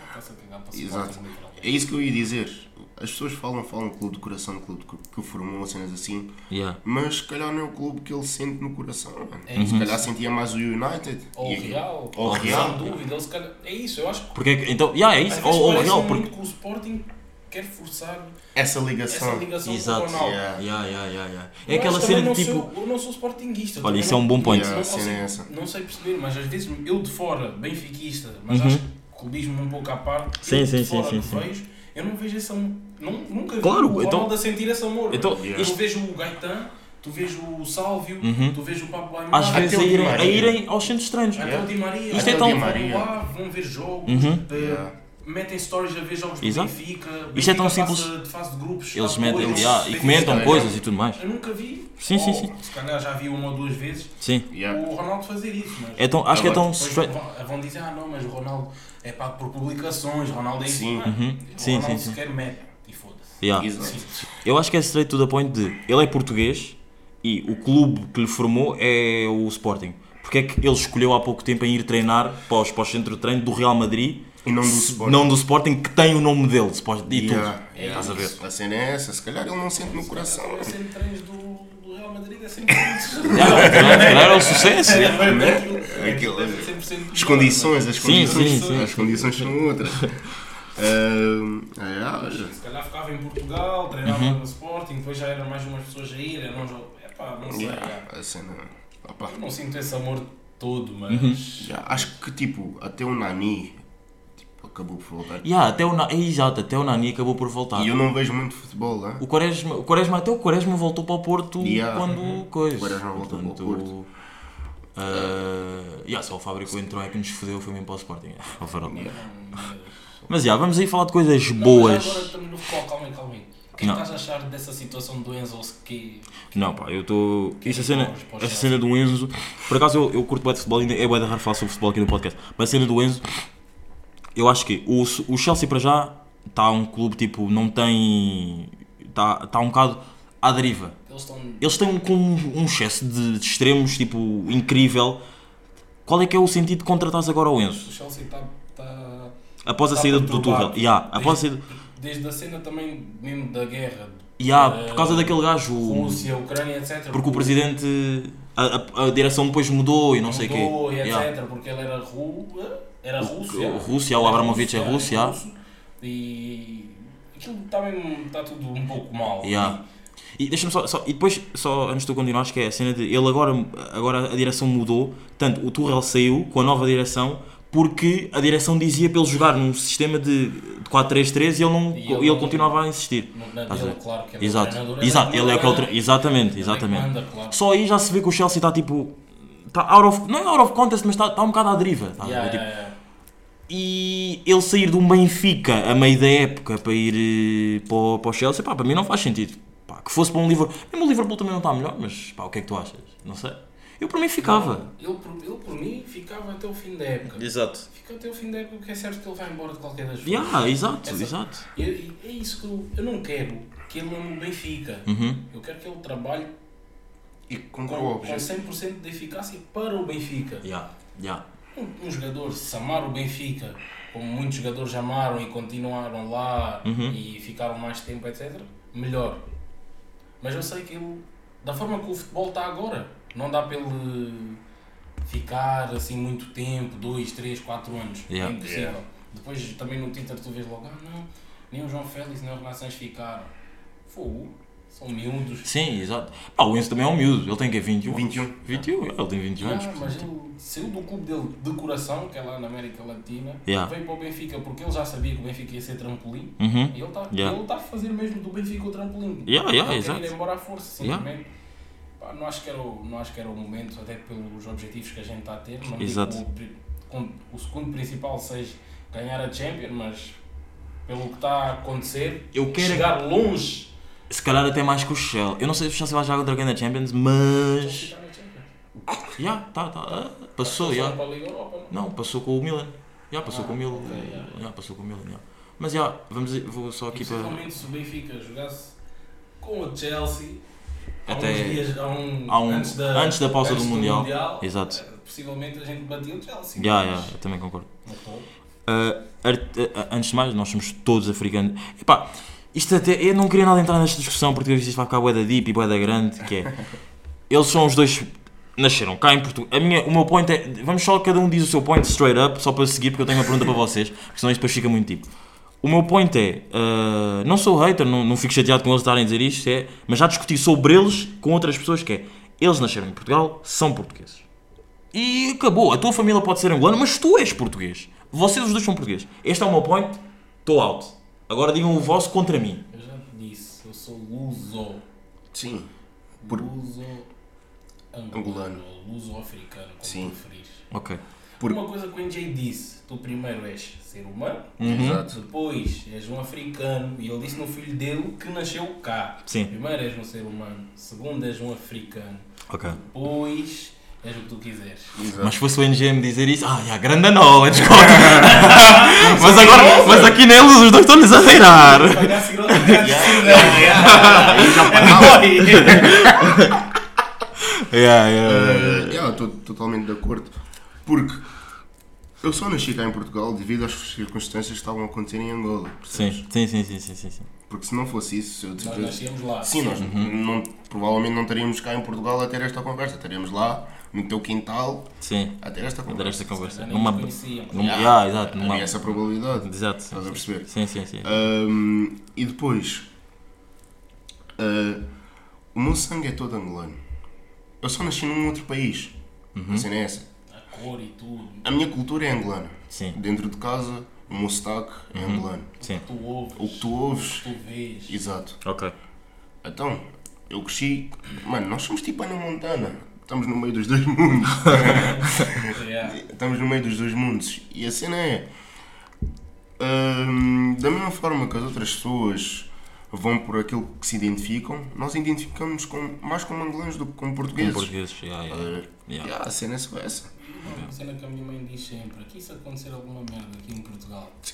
Exato. É isso que eu ia dizer. As pessoas falam, falam clube de coração, clube que o formou, cenas assim. Yeah. Mas se calhar não é o clube que ele sente no coração. mano. É Uhum. Se calhar sentia mais o United. Ou o Real. Ou o Real. Sem dúvida. Ele se calhar... É isso, eu acho que. Porque é que- então, yeah, é isso. Ou parece real, muito porque. que o Sporting quer forçar Essa essa ligação. ligação Exato. com o Ronaldo. Yeah. Yeah, yeah, yeah, yeah. É Eu aquela cena de tipo. sou- eu não sou sportinguista. Olha, isso é um bom point. Yeah, Não, consigo- é não sei perceber, mas às vezes eu de fora, benfiquista, mas Uhum. acho que clubismo um pouco à parte, Sim, eu sim, de sim, fora sim, sim. vejo, eu não vejo esse amor. Não, nunca vi Claro, o Ronaldo então- a sentir esse amor. então, tu isto- vejo o Gaetan, tu vejo o Sálvio, Uhum. tu vejo o Pablo Aimar, Às vezes a irem, a irem aos centros estranhos. até o Di Maria, Isto é tão- o Di Di Maria. Maria. lá, vão ver jogos, Uhum. eh, Yeah. Metem stories a ver jogos do. Benfica, Isto é tão simples. de fase de grupos, Eles metem depois, yeah, e comentam coisas e tudo mais. Eu nunca vi. Sim, sim, ou, sim. Se calhar já vi uma ou duas vezes Sim. Yeah. o Ronaldo fazer isso. Mas É tão, acho que é tão straight. vão, dizer, ah não, mas o Ronaldo é pago por publicações, o Ronaldo é isso. Sim. Não, Uhum. O Sim, Ronaldo sim, sim. sequer mete e foda-se. Yeah. Eu acho que é straight to the point de ele é português e o clube que lhe formou é o Sporting. Porque é que ele escolheu há pouco tempo em ir treinar para os, para os centros de treino do Real Madrid E não do Sporting. não do Sporting que tem o nome dele Sport- e Yeah, tudo. yeah. Estás a ver? A cena é essa. Se calhar ele não sente no coração. Agora sempre treinos do, do Real Madrid é sempre era o sucesso. é Aquilo- ser 100% As condições, as Sim, condições, sim, sim. as condições são outras. Ahm, é, olha. Se calhar ficava em Portugal, treinava Uhum. no Sporting, depois já eram mais umas pessoas a ir, era um jogo. Epá, não sei. Yeah, a cena. Eu não sinto esse amor todo, mas. Uhum. yeah, acho que tipo, até o Nani acabou por voltar. Yeah, até o Na- é, exato, até o Nani acabou por voltar. E eu não vejo muito futebol, hein? O Quaresma, o Quaresma, até o Quaresma voltou para o Porto Yeah. quando coisa. O Quaresma voltou para o Porto. Uh, yeah, só o Fábrico entrou é que nos fodeu, foi mesmo para o Sporting. Farol. Yeah. Mas já, vamos aí falar de coisas Não, boas. mas agora estamos no futebol, calma aí, calma aí. O que é Não. estás a achar dessa situação do Enzo que Não, pá, eu estou. Essa cena, Pós- pós- essa cena do Enzo. Por acaso eu, eu curto bem de futebol, ainda é bem de raro falar sobre futebol aqui no podcast. Mas a cena do Enzo, eu acho que o, o Chelsea para já está um clube tipo, não tem. Está tá um bocado à deriva. eles estão. Eles têm com um, um excesso de, de extremos tipo incrível. Qual é que é o sentido de contratares agora o Enzo? O Chelsea está. está Após a está saída do. Tuchel. Yeah, após a desde, saída. desde a cena também mesmo da guerra. Yeah, eh, por causa daquele gajo. Rússia, Ucrânia, etc. Porque o presidente. A, a- a direção depois mudou e não sei o quê. mudou e etc. Yeah. Porque ele era ru, Era o Rússia, o Abramovich é Era russo, E aquilo também está tudo um pouco mal. Yeah. E deixa-me só, só- e depois, só antes de tu continuares, que é a cena de ele agora, agora a direção mudou, portanto o Tuchel saiu com a nova direção porque a direção dizia para ele jogar num sistema de, de 4-3-3 e ele, não, E ele ele continuava a insistir. Na Estás a dele, claro que é Exato, treinador, exato, ele é aquele, tre- ele exatamente, é exatamente. manda, claro. Só aí já se vê que o Chelsea está tipo, está out of, não é out of contest, mas está, está um bocado à deriva. tá? Yeah, É tipo- yeah, yeah. E ele sair de um Benfica a meio da época para ir eh, para, o- para o Chelsea, pá, para mim não faz sentido. Pá, que fosse para um Liverpool. Mesmo o Liverpool também não está melhor, mas pá, o que é que tu achas? Não sei. Eu por mim ficava. Ele, por, ele por mim ficava até o fim da época. Exato. Fica até o fim da época porque é certo que ele vai embora de qualquer das formas. Yeah, exato, Essa- exato. E é isso que eu, eu não quero que ele ame o Benfica. Uhum. Eu quero que ele trabalhe E com, com com objetivo? 100% de eficácia para o Benfica. Yeah, yeah. Um, um jogador, se amar o Benfica, como muitos jogadores amaram e continuaram lá Uhum. e ficaram mais tempo, etc., melhor. Mas eu sei que ele, da forma que o futebol está agora, não dá para ele ficar assim muito tempo 2, 3, 4 anos. Yeah. É impossível. Yeah. Depois também no Twitter tu vês logo, ah não, nem o João Félix nem o Renações ficaram. Fogo, são miúdos. Sim, exato. Pá, o Enzo também é um miúdo. Ele tem que 21? 21. 21, ele tem 21 anos. Ah, mas portanto. ele saiu do clube dele de coração, que é lá na América Latina, Yeah. veio para o Benfica porque ele já sabia que o Benfica ia ser trampolim Uhum. e ele está Yeah. ele tá a fazer mesmo do Benfica o trampolim. Yeah, yeah, ele quer exato. ir embora à força, Yeah. simplesmente. Pá, não, acho que era o, não acho que era o momento, até pelos objetivos que a gente está a ter. Não Exato. que o, o segundo principal seja ganhar a Champions, mas pelo que está a acontecer, Eu quero- chegar longe. Se calhar até mais que o Shell. Eu não sei se o Chelsea vai jogar contra quem na Champions, mas. Já, tá, tá. ah, Passou, já. não? Passou com o Milan. Já, passou Ah, com o Milan. ok, já. Passou com o Milan. Mas já, vamos, vou só aqui para. Principalmente se o Benfica jogasse com o Chelsea há Até- uns dias, há um, há um- antes, da, antes da pausa do Mundial. Exato. eh, Possivelmente a gente batia o Chelsea. Já, mas já, eu também concordo. Ah, ah, antes de mais, nós somos todos africanos. Epá, isto até. Eu não queria nada entrar nesta discussão porque isto vai ficar bué da deep e bué da grande. Que é. Eles são os dois. Nasceram cá em Portugal. A minha, o meu point é. Vamos só, cada um diz o seu point straight up, só para seguir, porque eu tenho uma pergunta para vocês, porque senão isto depois fica muito tipo. O meu point é. ah, não sou hater, não, não fico chateado com eles estarem a dizer isto, é, mas já discuti sobre eles com outras pessoas que é. Eles nasceram em Portugal, são portugueses. E acabou. A tua família pode ser angolana, mas tu és português. Vocês os dois são portugueses. Este é o meu point. Estou out. Agora digam o vosso contra mim. Eu já te disse, eu sou luso. Sim. Por- Luso angolano. Luso africano, como Sim. preferires. Ok. Por- Uma coisa que o NJ disse, tu primeiro és ser humano, Uhum. Exato. depois és um africano, e ele disse no filho dele que nasceu cá. Sim. Primeiro és um ser humano, segundo és um africano, Ok. depois és o que tu quiseres. Exato. Mas se fosse o NGM dizer isso, ah, já, grande knowledge, mas agora, mas aqui neles os dois estão-lhes a pagava. Yeah, yeah. Eh, yeah, Estou totalmente de acordo. Porque eu só nasci cá em Portugal devido às circunstâncias que estavam a acontecer em Angola. Sim, sim, sim, sim, sim, sim, sim. Porque se não fosse isso, eu Nós nascíamos lá. Sim, nós não, provavelmente não estaríamos cá em Portugal a ter esta conversa. Estaríamos lá, no teu quintal, Sim. a ter esta conversa. esta conversa. Numa. numa Yeah, yeah, exato. havia Numa, essa probabilidade. exato. Estás a perceber? Sim, sim, sim. Ahm, e depois, ah, o meu sangue é todo angolano. Eu só nasci num outro país. A cena é essa. A cor e tudo. A minha cultura é angolana. Sim. Dentro de casa, o meu sotaque é angolano. Sim. Tu ouves. O que tu ouves, Tu vês. exato. Ok. Então, eu cresci. Mano, nós somos tipo Ana Montana. Estamos no meio dos dois mundos. Yeah. Estamos no meio dos dois mundos. E a cena é. hum, da mesma forma que as outras pessoas vão por aquilo que se identificam, nós identificamos com, mais como angolanos do que Com portugueses. portugueses. Yeah, yeah. Uh, Yeah. yeah, a cena é só essa. Uma cena que a minha mãe diz sempre: aqui se acontecer alguma merda aqui em Portugal,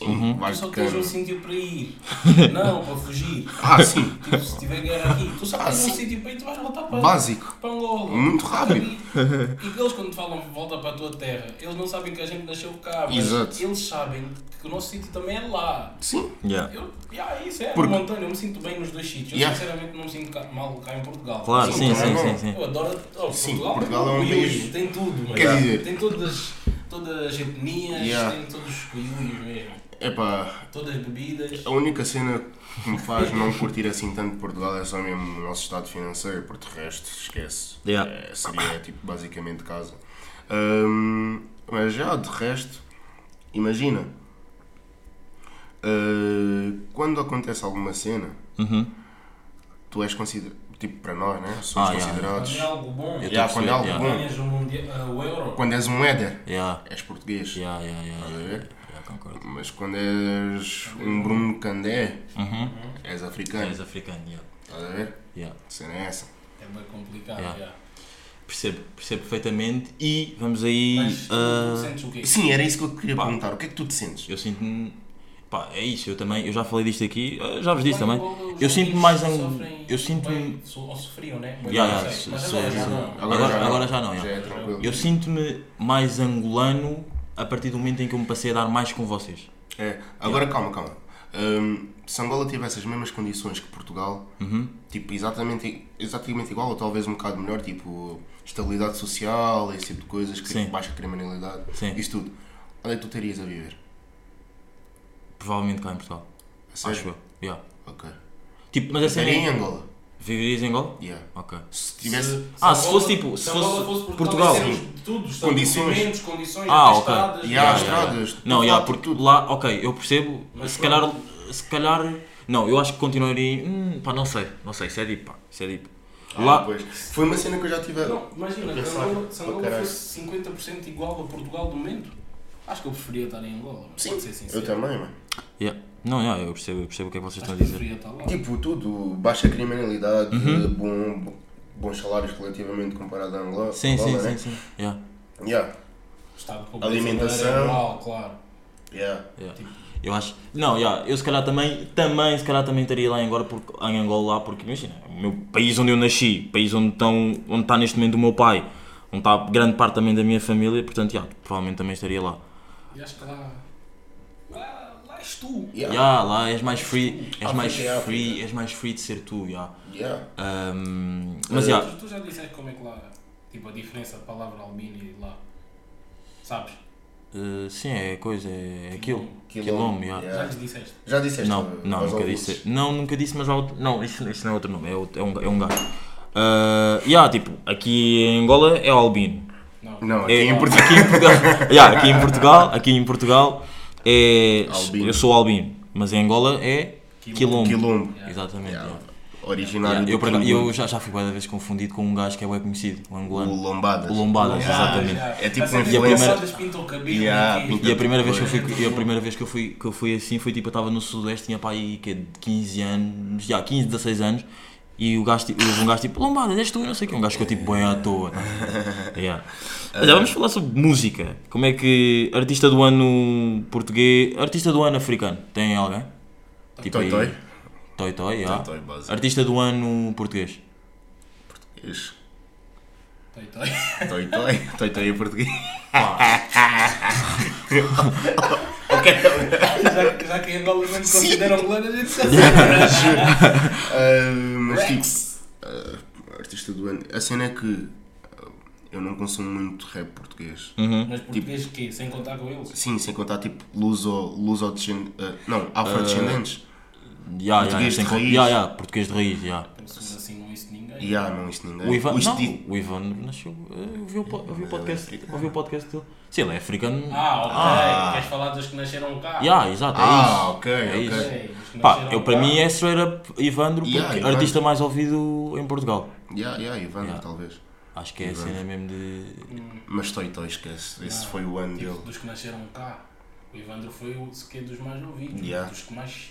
Sim, Uhum. tu vais só tens um sítio para ir. Não, para fugir. Ah, sim. Tipo, se tiver guerra aqui, tu só Ah, tens um sim. sítio para ir, tu vais voltar para, Básico. para Angola. Muito rápido. E eles, quando te falam volta para a tua terra, eles não sabem que a gente nasceu cá, mas Exato. eles sabem que o nosso sítio também é lá. Sim. Yeah. Eu, yeah, isso é, Porque- Montana, eu me sinto bem nos dois sítios. Eu Yeah. sinceramente não me sinto cá- mal cá em Portugal. Claro, sim, também sim, não. sim, sim. Eu adoro oh, Sim, Portugal. Portugal é um país- Tem tudo, mas Quer dizer- tem todas, todas as etnias, Yeah. tem todos os coiús mesmo. Epá, Todas as bebidas. a única cena que me faz não curtir assim tanto Portugal é só mesmo o nosso estado financeiro, porque de resto, esquece. Yeah. É, seria tipo basicamente casa. Ahm, mas já, de resto, imagina. ah, quando acontece alguma cena, Uhum. tu és considerado. Tipo, para nós, né? Somos Ah, yeah, considerados. Quando é algo bom, Eu Yeah, quando é algo yeah. bom. ganhas o, mundial, ah, o euro. Quando és um éder, Yeah, és português. yeah, yeah, yeah, Estás a yeah, ver? Concordo. Mas quando és um Bruno Candé, Uhum. és africano. És africano, yeah. Estás a ver? Yeah. A cena é essa. É bem complicado. Yeah. yeah. Percebo, percebo perfeitamente e vamos aí. Mas tu ah, sentes o quê? Sim, era isso que eu queria Pá. perguntar. O que é que tu te sentes? eu sinto-me. Pá, é isso, eu também. Eu já falei disto aqui, ah, já vos disse também. Eu sinto-me mais. Ang... Eu sinto-me. Ou sofriam, né? Agora já não. Agora- agora já não, Já yeah. é. Eu sinto-me mais angolano a partir do momento em que eu me passei a dar mais com vocês. É, agora calma, calma. Hum, se Angola tivesse as mesmas condições que Portugal, Uhum. tipo, exatamente, exatamente igual ou talvez um bocado melhor, tipo, estabilidade social, esse tipo de coisas, Sim. baixa criminalidade, Sim. isso tudo, onde é que tu terias a viver? Provavelmente cá em Portugal. Sério? Acho eu. Yeah. Ok. Tipo, mas assim. Em Angola? Viverias em Angola? Yeah. Ok. Se tivesse. Ah, se Angola- fosse tipo- se Angola fosse Portugal, Portugal. de tudo, Condições. condições, Ah, ok. estradas, E há yeah, estradas. Não, tudo yeah, lá, porque tudo. lá, ok, eu percebo. Mas se pronto. calhar. Se calhar. Não, eu acho que continuaria. Hum, pá, não sei. Não sei, isso é deep, pá. Isso é deep. Ah, Lá. pois. Foi uma cena que eu já tive. Não, imagina, se Angola, se Angola caralho. fosse 50% igual a Portugal do momento, acho que eu preferia estar em Angola. Sim, pode ser sincero. eu também, mano. Yeah. Não, yeah, eu percebo, eu percebo o que é que vocês Acho estão a dizer. preferia estar lá. Tipo, tudo, baixa criminalidade, Uhum. bom, bons salários relativamente comparado a Angola. Sim, sim, Angola, sim, né? sim. Yeah. Yeah, com Alimentação. Claro. yeah. Yeah. Eu acho. Não, yeah, eu se calhar também, também, se calhar também estaria lá em Angola, porque, em Angola lá, porque imagina, o meu país onde eu nasci, país onde, estão, onde está neste momento o meu pai, onde está grande parte também da minha família, portanto, yeah, provavelmente também estaria lá. E acho que lá. Lá, lá és tu. Yeah. Yeah, lá és mais free, és África mais é free, és mais free de ser tu, yeah. Yeah. Um, mas yeah, Tu, tu já disseste como é que lá. Tipo, a diferença da palavra albino e lá. Sabes? uh, sim, é coisa, é aquilo. Quilombo, Quilombo, yeah. yeah. Já lhes disseste. Já disseste? Não, não, nunca ouvintes? disse. Não, nunca disse, mas. Não, isso, isso não é outro nome, é, outro- é um, é um gajo. Uh, yeah, tipo, aqui em Angola é o albino. Não. Aqui É, em Portugal. Aqui em Portugal, yeah, aqui em Portugal, aqui em Portugal é. Albino. Eu sou albino, mas em Angola é quilombo. Quilombo. Exatamente. Yeah. yeah. Originário Yeah, eu, Quilombo. eu já, já fui várias vezes confundido com um gajo que é bem conhecido, um angolano. O Lombadas. O Lombadas, Yeah. exatamente. É tipo Assim, um o. Yeah, aqui. pinta- E a primeira vez que eu fui, e a primeira vez que eu fui, que eu fui assim foi tipo, eu estava no Sudoeste, tinha para aí que, 15 anos, já 15, 16 anos, e o gajo, tipo- houve um gajo tipo, Lombadas, és tu, não sei o que, um gajo ficou tipo bem à toa. yeah. Mas já vamos falar sobre música. Como é que artista do ano português, artista do ano africano, tem alguém? Tipo Toi Toi. Toi Toi, yeah. Toi Toi, básico. Artista do ano português. Português. Toi, toi. Toi Toi. Toi Toi é português. já, já que em Angola não me consideram angolano, a gente já sabe. Ah, mas tipo, Rex. ah, artista do ano. A cena é que ah, eu não consumo muito rap português. Uhum. Mas português quê? Sem contar com eles? Sim, sem contar tipo luso, luso descend... ah, não, afrodescendentes. Yeah, Português yeah, de raiz. yeah, yeah, português de raiz, yeah. Assim não isso ninguém. E há, não, isso ninguém. O Ivan, Isto não, o Ivan nasceu, eu vi o, o podcast, eu vi o podcast dele. Sim, ele é africano. Ah, ok. Ah. Queres falar dos que nasceram cá? Yeah, exato, é Ah, isso. ok, é ok. isso. Que Pá, eu para cá. mim é straight up Ivandro, porque Yeah, Ivandro. artista mais ouvido em Portugal. Yeah, yeah, Ivan, Yeah. talvez. Acho que é a Ivandro. cena mesmo de. Mas Toi Toi, esquece. Esse foi o ano tipo, dele. Dos que nasceram cá. O Ivandro foi o sequer dos mais ouvidos. Yeah. Dos que mais.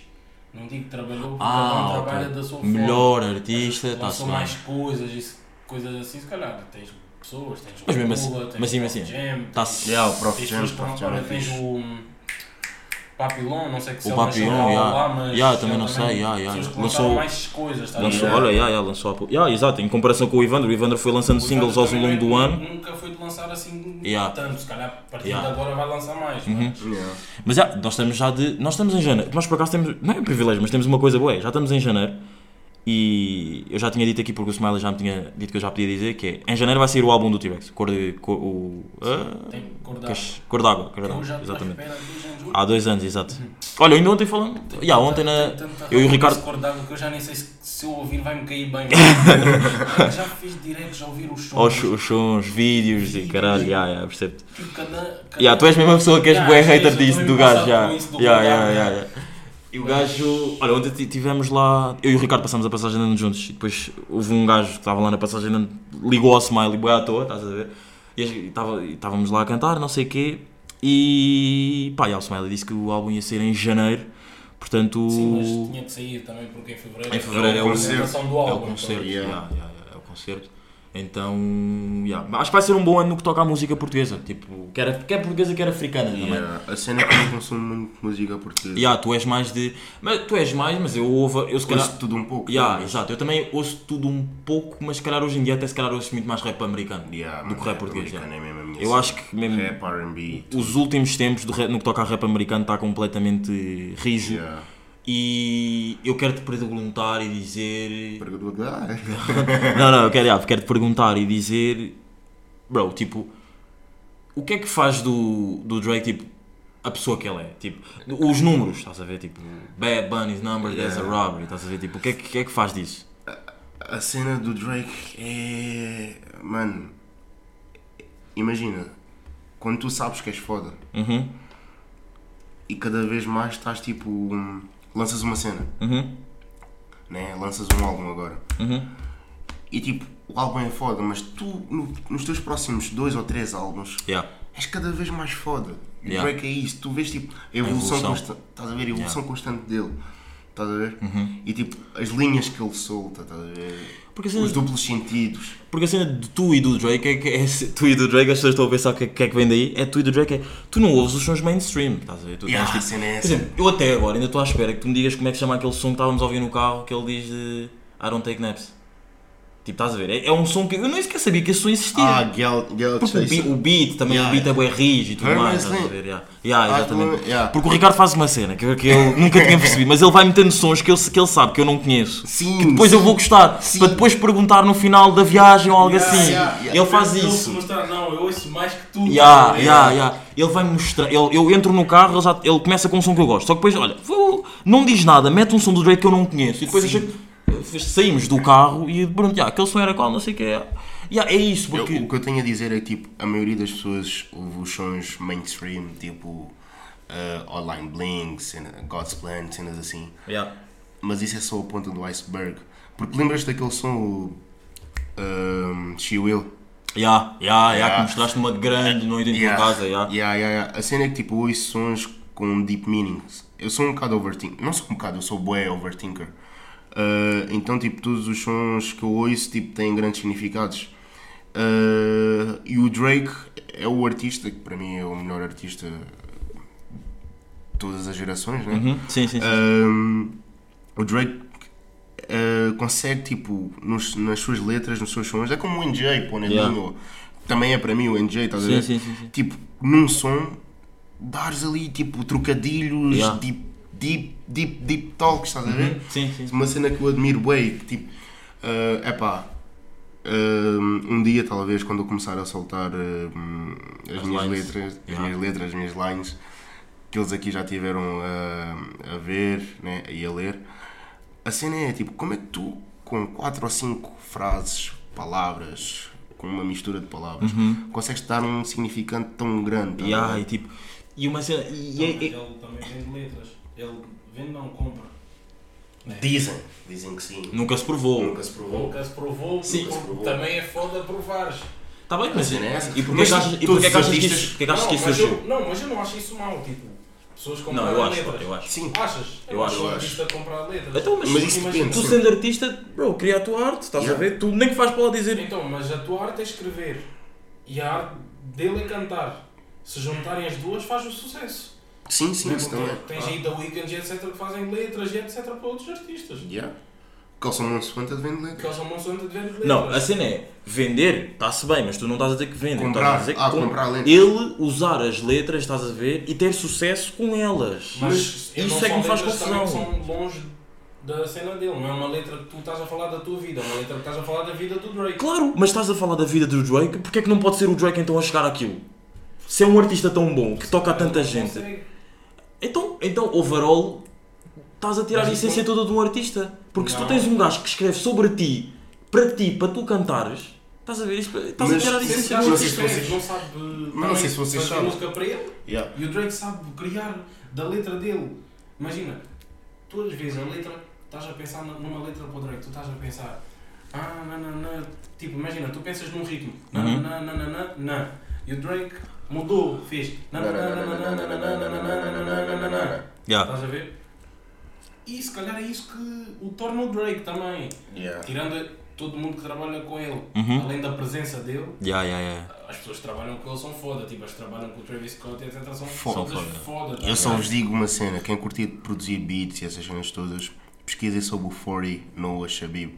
Não digo que trabalhou, porque Ah, cada um trabalha da sua forma. Melhor artista, lançou bem. mais coisas, isso, coisas assim, se calhar. Tens pessoas, tens Mas mesmo assim- tens mas o assim, Prof Jam, tá-se- Yeah, o tens- Prof tens Jam, Prof Jam é tens Papilon, não sei que se O Papillon, nasceu yeah. lá, mas Yeah, também não sei, yeah, yeah. Lançou- mais coisas, tá Lançou, olha, yeah, yeah, lançou há pouco. Yeah, exato, em comparação com o Ivandro, o Ivandro foi lançando O singles ao longo do ano. Nunca foi de lançar assim Yeah. tanto, se calhar a partir Yeah. de agora vai lançar mais. Uhum. mas- Yeah. Mas já, nós estamos já de. Nós estamos em janeiro. Nós por acaso temos. Não é um privilégio, mas temos uma coisa boa. é, Já estamos em janeiro. E eu já tinha dito aqui porque o Smiley já me tinha dito que eu já podia dizer que é em janeiro vai sair o álbum do T-Rex, cor de. Cor, o, ah, Tem cor d'água. Cor d'água, d'água, já à exatamente. há dois anos. Exato. Olha, ainda ontem falando. Já, ontem na. Tem Eu e o Ricardo. cor d'água que eu já nem sei se, se eu ouvir vai-me cair bem. mano. já fiz diretos a ouvir os sons. Os, os sons, vídeos e caralho, já, já, percebo-te. Cada- cada- Yeah, tu és a pessoa que és Yeah, bué é hater disso, do gajo, já. Yeah, yeah, d'água, yeah, yeah. E o gajo. Olha, ontem estivemos lá. Eu e o Ricardo passámos a passagem de ano juntos. E depois houve um gajo que estava lá na passagem de ano, ligou ao Smiley, bué à toa, estás a ver? E e e estávamos lá a cantar, não sei o quê. E. pá, e o Smiley disse que o álbum ia ser em janeiro. Portanto. Sim, mas tinha que sair também porque em fevereiro, Em fevereiro é o o apresentação do É o álbum. concerto, então. Yeah. yeah, yeah, yeah, é o concerto. Então, yeah. acho que vai ser um bom ano no que toca à música portuguesa. Tipo, quer, quer portuguesa, quer africana também. Yeah, A cena é que eu não consumo muito música portuguesa. Yeah, tu és mais de. Mas, tu és mais, mas eu ouvo. Eu se calhar. Ouço tudo um pouco. Yeah, exato, eu também ouço tudo um pouco, mas se calhar hoje em dia até se calhar ouço muito mais rap americano Yeah, do que rap português. americano yeah. é Eu cena. acho que mesmo Rap, R&B. os últimos tempos do rap- no que toca a rap americano está completamente rijo Yeah. E eu quero te perguntar e dizer. Pergunta- Não, não, eu quero, yeah, quero te perguntar e dizer, bro, tipo, o que é que faz do, do Drake, tipo, a pessoa que ele é? Tipo, os números, estás a ver? Tipo, Bad Bunny's number, there's a Yeah. robbery, estás a ver? Tipo, o que é que, é que faz disso? A cena do Drake é. Mano. Imagina. Quando tu sabes que és foda Uhum, e cada vez mais estás tipo. hum, Lanças uma cena, uhum, né? Lanças um álbum agora. uhum. E tipo, o álbum é foda, mas tu, no- nos teus próximos dois ou três álbuns, Yeah. és cada vez mais foda. E Yeah. Drake é isso, tu vês tipo a evolução, constante, estás a ver a evolução constante dele, estás a ver? Uhum. E tipo, as linhas que ele solta, estás a ver? Porque Os duplos sentidos. porque a cena de tu e do Drake é que é, tu e do Drake, as pessoas estão a pensar o que, é- que é que vem daí, é tu e do Drake, é, tu não ouves os sons mainstream, estás a ver? Tu Yeah, tens, tipo, cena é Por exemplo, eu até agora ainda estou à espera que tu me digas como é que se chama aquele som que estávamos a ouvir no carro que ele diz de I don't take naps. Tipo, estás a ver? É, é um som que eu nem sequer sabia que esse som existia. Ah, Gal, Gal Porque o beat, o beat também, Yeah, o beat é bem rígido e tudo Very mais, estás a ver? Yeah. Yeah, Ah, exatamente. yeah. Porque o Ricardo faz uma cena que eu, que eu nunca tinha percebido, mas ele vai metendo sons que, eu, que ele sabe que eu não conheço. Sim, que depois sim. eu vou gostar, Sim. para depois perguntar no final da viagem ou algo Yeah, assim. yeah, yeah. Ele faz isso. se mostrar, não, eu ouço mais que tu. Ya, É. ya, ya. Ele vai mostrar. Ele, eu entro no carro, ele, já- ele começa com um som que eu gosto. Só que depois, olha, não diz nada, mete um som do Drake que eu não conheço. E depois Sim. achei- saímos do carro e pronto, ya, aquele som era qual, não sei o que é. Ya, é isso, Eu- porque. o que eu tenho a dizer é que tipo, a maioria das pessoas ouve os sons mainstream, tipo uh, Online Bling, God's Plan, cenas assim. Ya. Mas isso é só a ponta do iceberg. Porque lembras daquele som, o um, She Will? Ya, ya, Ya. que mostraste uma grande noite em tua Yeah. casa. Yeah, yeah, yeah. A cena é que tipo, eu ouço sons com deep meanings. Eu sou um bocado overthinker. Não sou um bocado, eu sou bué overthinker. Uh, então, tipo, todos os sons que eu ouço tipo, têm grandes significados. Uh, e o Drake é o artista que para mim é o melhor artista de todas as gerações, né? Uhum, Sim, sim, sim. Um, o Drake consegue, tipo, nos- nas suas letras, nos seus sons, é como o NJ, pô, né? Yeah. Também é para mim o NJ, estás a ver? sim, sim, sim. Tipo, num som, dares ali, tipo, trocadilhos, Yeah. deep, deep, deep, deep talks, estás a ver? Sim, sim. sim. Uma cena que eu admiro bem, que tipo, é pá, um dia talvez quando eu começar a soltar uh, as, As minhas lines. letras, as Yeah. minhas letras, as minhas lines, que eles aqui já tiveram a, a ver né, e a ler. A cena é tipo, como é que tu, com quatro ou cinco frases, palavras, com uma mistura de palavras, consegues dar um significante tão grande? tá ver? e tipo. E uma cena. E, e- e- Ele também vende letras. Ele vende, não compra. Né? Dizem, dizem que sim. nunca se provou. Nunca se provou. Nunca se provou, Sim. se provou. também é foda provares. Está bem, mas. é essa. E porquê que achas, e porquê que achas que isso, porquê que achas que isso surgiu? eu, não, mas eu não acho isso mal, tipo, pessoas Não, comprarem eu acho, letras. eu acho. Sim. Achas? Eu acho, um eu acho. artista comprar letras. Então, mas, Mas isso depende. tu sendo artista, bro, cria a tua arte, estás Yeah. a ver? Tu nem que faz para lá dizer. Então, mas a tua arte é escrever e a arte dele é cantar. Se juntarem as duas, faz o sucesso. Sim, sim, isso Porque também. tens aí da Weeknd e etc. que fazem letras e etc. para outros artistas. Yeah. Calção Monsanto vende letras. são monsanto de vender letras. Não, a cena é vender, está-se bem, mas tu não estás a dizer que vende. Comprar. estás a dizer que Ah, com- comprar letras. Ele usar as letras, estás a ver, e ter sucesso com elas. Mas não isso é que me são faz confusão. são longe da cena dele, não é uma letra que tu estás a falar da tua vida, é uma letra que estás a falar da vida do Drake. Claro, mas estás a falar da vida do Drake, porque é que não pode ser o Drake então a chegar àquilo? Se é um artista tão bom, que toca a tanta gente. consegue. Então, então overall, estás a tirar a Mas essência não- toda de um artista. Porque se tu Não. tens um gajo que escreve sobre ti, para ti, para tu cantares, estás a ver isto? Estás a Mas tirar a se Esse essência gajo não sei se artista. vocês- escreve, não sabe não sei se vocês fazer sabem. música para ele. Yeah. E o Drake sabe criar da letra dele. Imagina, tu às vezes a letra, estás a pensar numa letra para o Drake, tu estás a pensar, ah, na, na, na, tipo, imagina, tu pensas num ritmo, na, Uhum. na, na, na, na, na, e o Drake mudou, fez. Estás a ver? E se calhar é isso que o torna o Drake também. Tirando todo mundo que trabalha com ele, além da presença dele, as pessoas que trabalham com ele são foda. Tipo, as que trabalham com o Travis Scott e etc. são foda. Eu só vos digo uma cena: quem curtir produzir beats e essas cenas todas, pesquisem sobre o 40 Noah Shabib.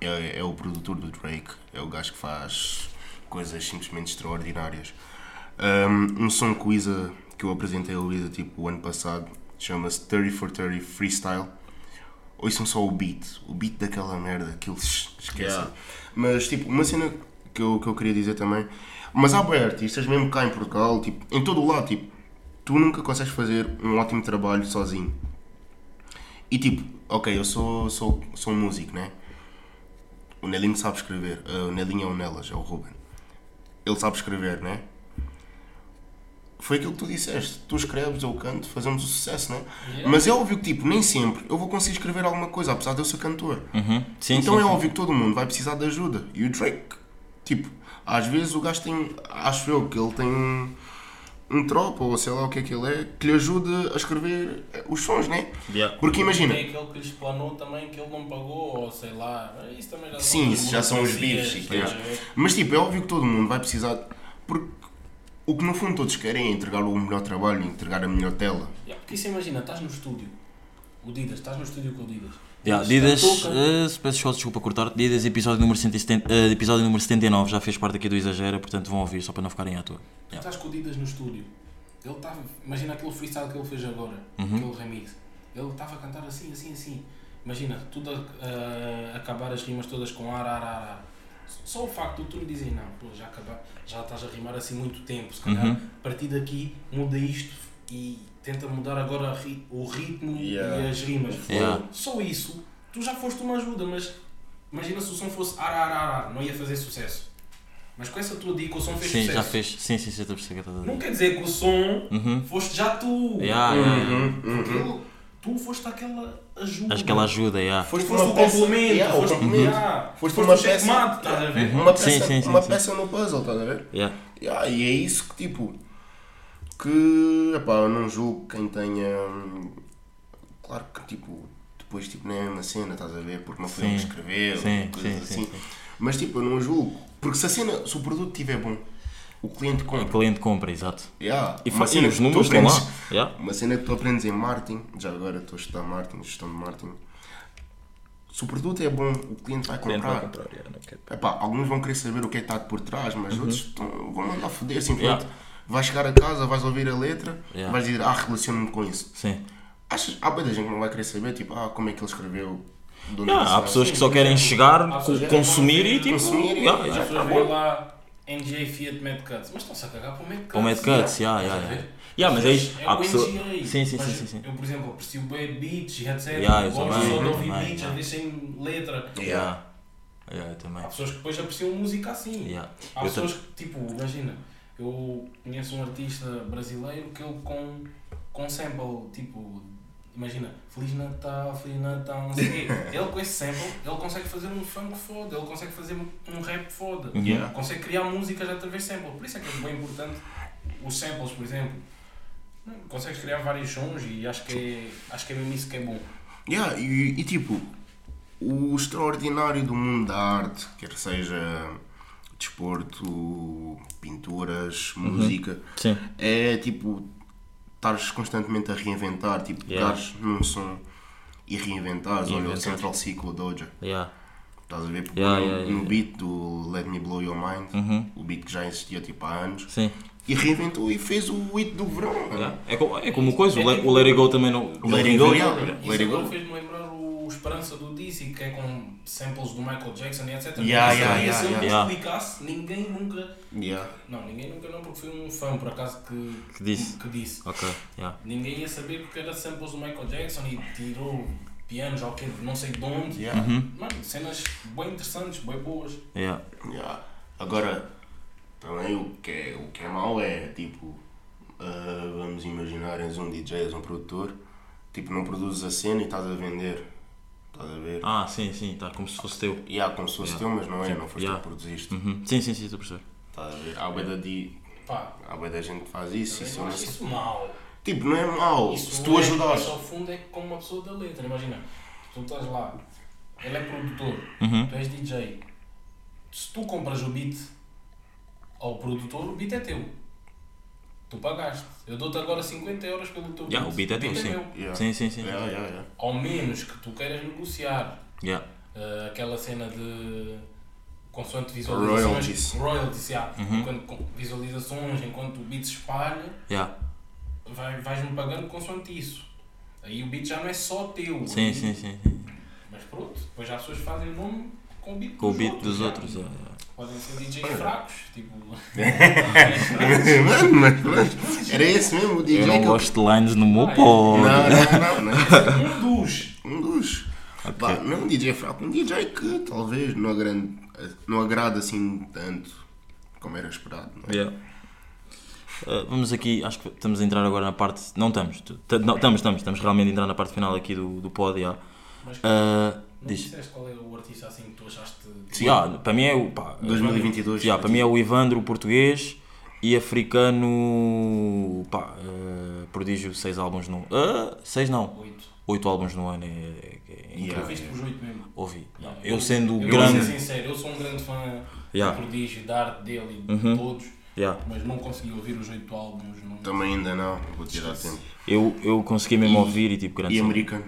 É, é o produtor do Drake, é o gajo que faz coisas simplesmente extraordinárias. Um, um som que o Isa, que eu apresentei ao Isa tipo o ano passado, chama-se 30 for 30 Freestyle. Ouçam só o beat, o beat daquela merda que eles esquecem. Yeah. Mas tipo, uma cena que eu, que eu queria dizer também, mas há bem artistas, mesmo cá em Portugal, tipo, em todo o lado, tipo, tu nunca consegues fazer um ótimo trabalho sozinho. E tipo, ok, eu sou, sou, sou um músico, né? O Nelinho sabe escrever. Uh, o Nelinho é o Nelas, é o Ruben. Ele sabe escrever, né? Foi aquilo que tu disseste. Tu escreves, eu canto, fazemos o sucesso, né? Yeah. Mas é óbvio que, tipo, nem sempre eu vou conseguir escrever alguma coisa, apesar de eu ser cantor. Uhum. Sim, então sim, é sim. óbvio que todo mundo vai precisar de ajuda. E o Drake, tipo, às vezes o gajo tem, acho eu, que ele tem um, um tropa, ou sei lá o que é que ele é, que lhe ajuda a escrever os sons, né? Yeah. Porque imagina, Tem aquele que lhes planou também que ele não pagou, ou sei lá. Isso também já Sim, são isso já são os bifes, mas tipo, é óbvio que todo mundo vai precisar. Porque o que no fundo todos querem é entregar o melhor trabalho, entregar a melhor tela. Yeah, Porque isso imagina, estás no estúdio. O Didas, estás no estúdio com o Didas. Yeah, Didas eh, se peço só desculpa cortar, Didas, episódio número, 170, eh, episódio número 79, já fez parte aqui do Exagera, portanto vão ouvir só para não ficarem à toa. Tu estás com o Didas no estúdio. Ele estava. Imagina aquele freestyle que ele fez agora, aquele remix. Ele estava a cantar assim, assim, assim. Imagina, tudo a, a- acabar as rimas todas com ar, ar, ar, ar. Só o facto de tu me dizer, não, pô, já, acaba, já estás a rimar assim muito tempo, se calhar Uhum. a partir daqui muda isto e tenta mudar agora ri- o ritmo Yeah. e as rimas. Yeah. Só isso, tu já foste uma ajuda, mas imagina se o som fosse ar, ar, ar, ar, não ia fazer sucesso. Mas com essa tua dica o som fez Sim, sucesso. já fez. Sim, sim, sim, estou a perceber Não quer dizer que o som Uhum. foste já tu. Yeah. Porque ele- tu foste aquela ajuda. Acho que ela ajuda, yeah. Foste, Foste o uma peça- complemento. Yeah, o foste, complemento. yeah, Foste foste uma o checkmate, peça- estás a ver? Uma peça, sim, sim, uma sim. peça no puzzle, estás a ver? Yeah. Yeah, e é isso que tipo que epá, eu não julgo quem tenha hum, claro que tipo depois tipo não é uma cena, estás a ver? Porque não foi ele que Sim. escreveu, coisas sim, assim. sim, sim. Mas tipo, eu não julgo. Porque se a cena, se o produto estiver bom, o cliente O compra. cliente compra, exato. Yeah, E, uma fa- e os números estão lá. Yeah. Uma cena que tu aprendes em marketing, já agora estou a estudar marketing, gestão de marketing. Se o produto é bom, o cliente vai Cliente comprar. vai comprar, yeah. Epá, alguns vão querer saber o que é que está por trás, mas outros estão- vão mandar foder simplesmente. Yeah. Vais chegar a casa, vais ouvir a letra, Yeah. vais dizer, ah, relaciono-me com isso. Sim. Achas, há muita gente que não vai querer saber, tipo, ah, como é que ele escreveu. Yeah, há pessoas que só querem chegar, consumir e tipo. Consumir e- yeah, As yeah. NJ Fiat Mad Cuts, mas estão-se a cagar para o Mad Cuts. Para o Mad Cuts, yeah, Estás a yeah. mas é Mas isso. é Há pessoas. NGA, Sim, sim, sim, sim. Eu, por exemplo, aprecio bem beats e etc. Yeah, eu gosto também, só de ouvir beats, às vezes sem letra. Yeah. Yeah, eu também. Há pessoas que depois apreciam música assim. Yeah. Há pessoas que, tipo, imagina, eu conheço um artista brasileiro que ele com, com sample, tipo, imagina, Feliz Natal, Feliz Natal, não sei o quê. Ele com esse sample, ele consegue fazer um funk foda, ele consegue fazer um rap foda, Yeah. consegue criar músicas através de sample. Por isso é que é bem importante os samples, por exemplo. Consegues criar vários sons e acho que é, acho que é mesmo isso que é bom. Yeah, e, e, tipo, o extraordinário do mundo da arte, quer seja desporto, pinturas, música, Sim. é tipo, estares constantemente a reinventar, tipo, Yeah. pegares num som e reinventares. Olha, o. Central o Doja. Yeah. Estás a ver? Porque Yeah, no, yeah, yeah, no beat do Let Me Blow Your Mind, Uhum. o beat que já existia tipo há anos, Sim. e reinventou e fez o hit do verão. É, como, é como coisa, o, Le, o Let It Go também não. O Let It Go, yeah. Let it go. agora fez-me lembrar esperança do DC, que é com samples do Michael Jackson e etc. Yeah, Mas yeah, se yeah, ele yeah. explicasse, ninguém nunca. Yeah. Não, ninguém nunca não, porque foi um fã por acaso que, Que disse. que disse. Ok, yeah. Ninguém ia saber porque era samples do Michael Jackson e tirou pianos ou o quê, não sei de onde. Yeah. Mano, cenas bem interessantes, bem boas. Yeah. Yeah. Agora, também o que é, o que é mau é, tipo, ah, vamos imaginar, és um DJ, és um produtor, tipo, não produzes a cena e estás a vender. Estás a ver? Ah, sim, sim, tá como se fosse teu. E há como se fosse teu, mas não é, não foste Yeah. tu que produziste. Uhum. Sim, sim, sim, estou a perceber. Estás a ver? Há bué da di- Pá, há bué da gente que faz isso. eu isso não isso mau. Tipo, não é mau. Isso Se tu é, ajudares. Isso ao fundo é como uma pessoa da letra. Imagina, tu estás lá, ele é produtor, Uhum. tu és DJ. Se tu compras o beat ao produtor, o beat é teu. Tu pagaste. Eu dou-te agora 50 euros pelo teu Yeah, o beat é teu, sim. Yeah. Sim, sim, sim. Yeah, yeah, yeah. Ao menos que tu queiras negociar Yeah. eh, aquela cena de consoante visualizações. Royalties. Royalties, yeah. Uhum. Enquanto, com visualizações, enquanto o beat se espalha, Yeah. vai, vais-me pagando consoante isso. Aí o beat já não é só teu. Sim, Aí- sim, sim. sim. Mas pronto, depois já as pessoas fazem o nome com o beat Com o dos beat outros. dos já. outros. Podem ser DJs fracos, tipo. mano, mas, mas, era esse mesmo o DJ Eu não que eu- gosto de lines no meu Ah, é. pod. Não, não, não, não. um dos. Um dos. Pá, não é um DJ fraco, um DJ que talvez não, agrande, não agrada assim tanto como era esperado. Não é? Yeah. Uh, vamos aqui, acho que estamos a entrar agora na parte. Não estamos, tu- t- não, estamos, estamos, estamos realmente a entrar na parte final aqui do, do pod. Yeah. Mas Uh, diz. disseste qual é o artista assim que tu achaste. Sim. Yeah, para mim é o. Pá, 2022. yeah, para mim é o Ivandro português e africano. Pá, uh, prodígio 6 álbuns no. 6 não, Oito. 8 álbuns no ano. É, é, é incrível. Yeah. Viste os oito mesmo? Ouvi. Não, Eu sendo eu grande. vou ser sincero, eu sou um grande fã Yeah. do prodígio, da arte dele e Uhum. de todos, Yeah. mas não consegui ouvir os oito álbuns. Não... Também ainda não, vou tirar tempo. Eu, eu consegui mesmo E- ouvir e tipo grande. E som. americano?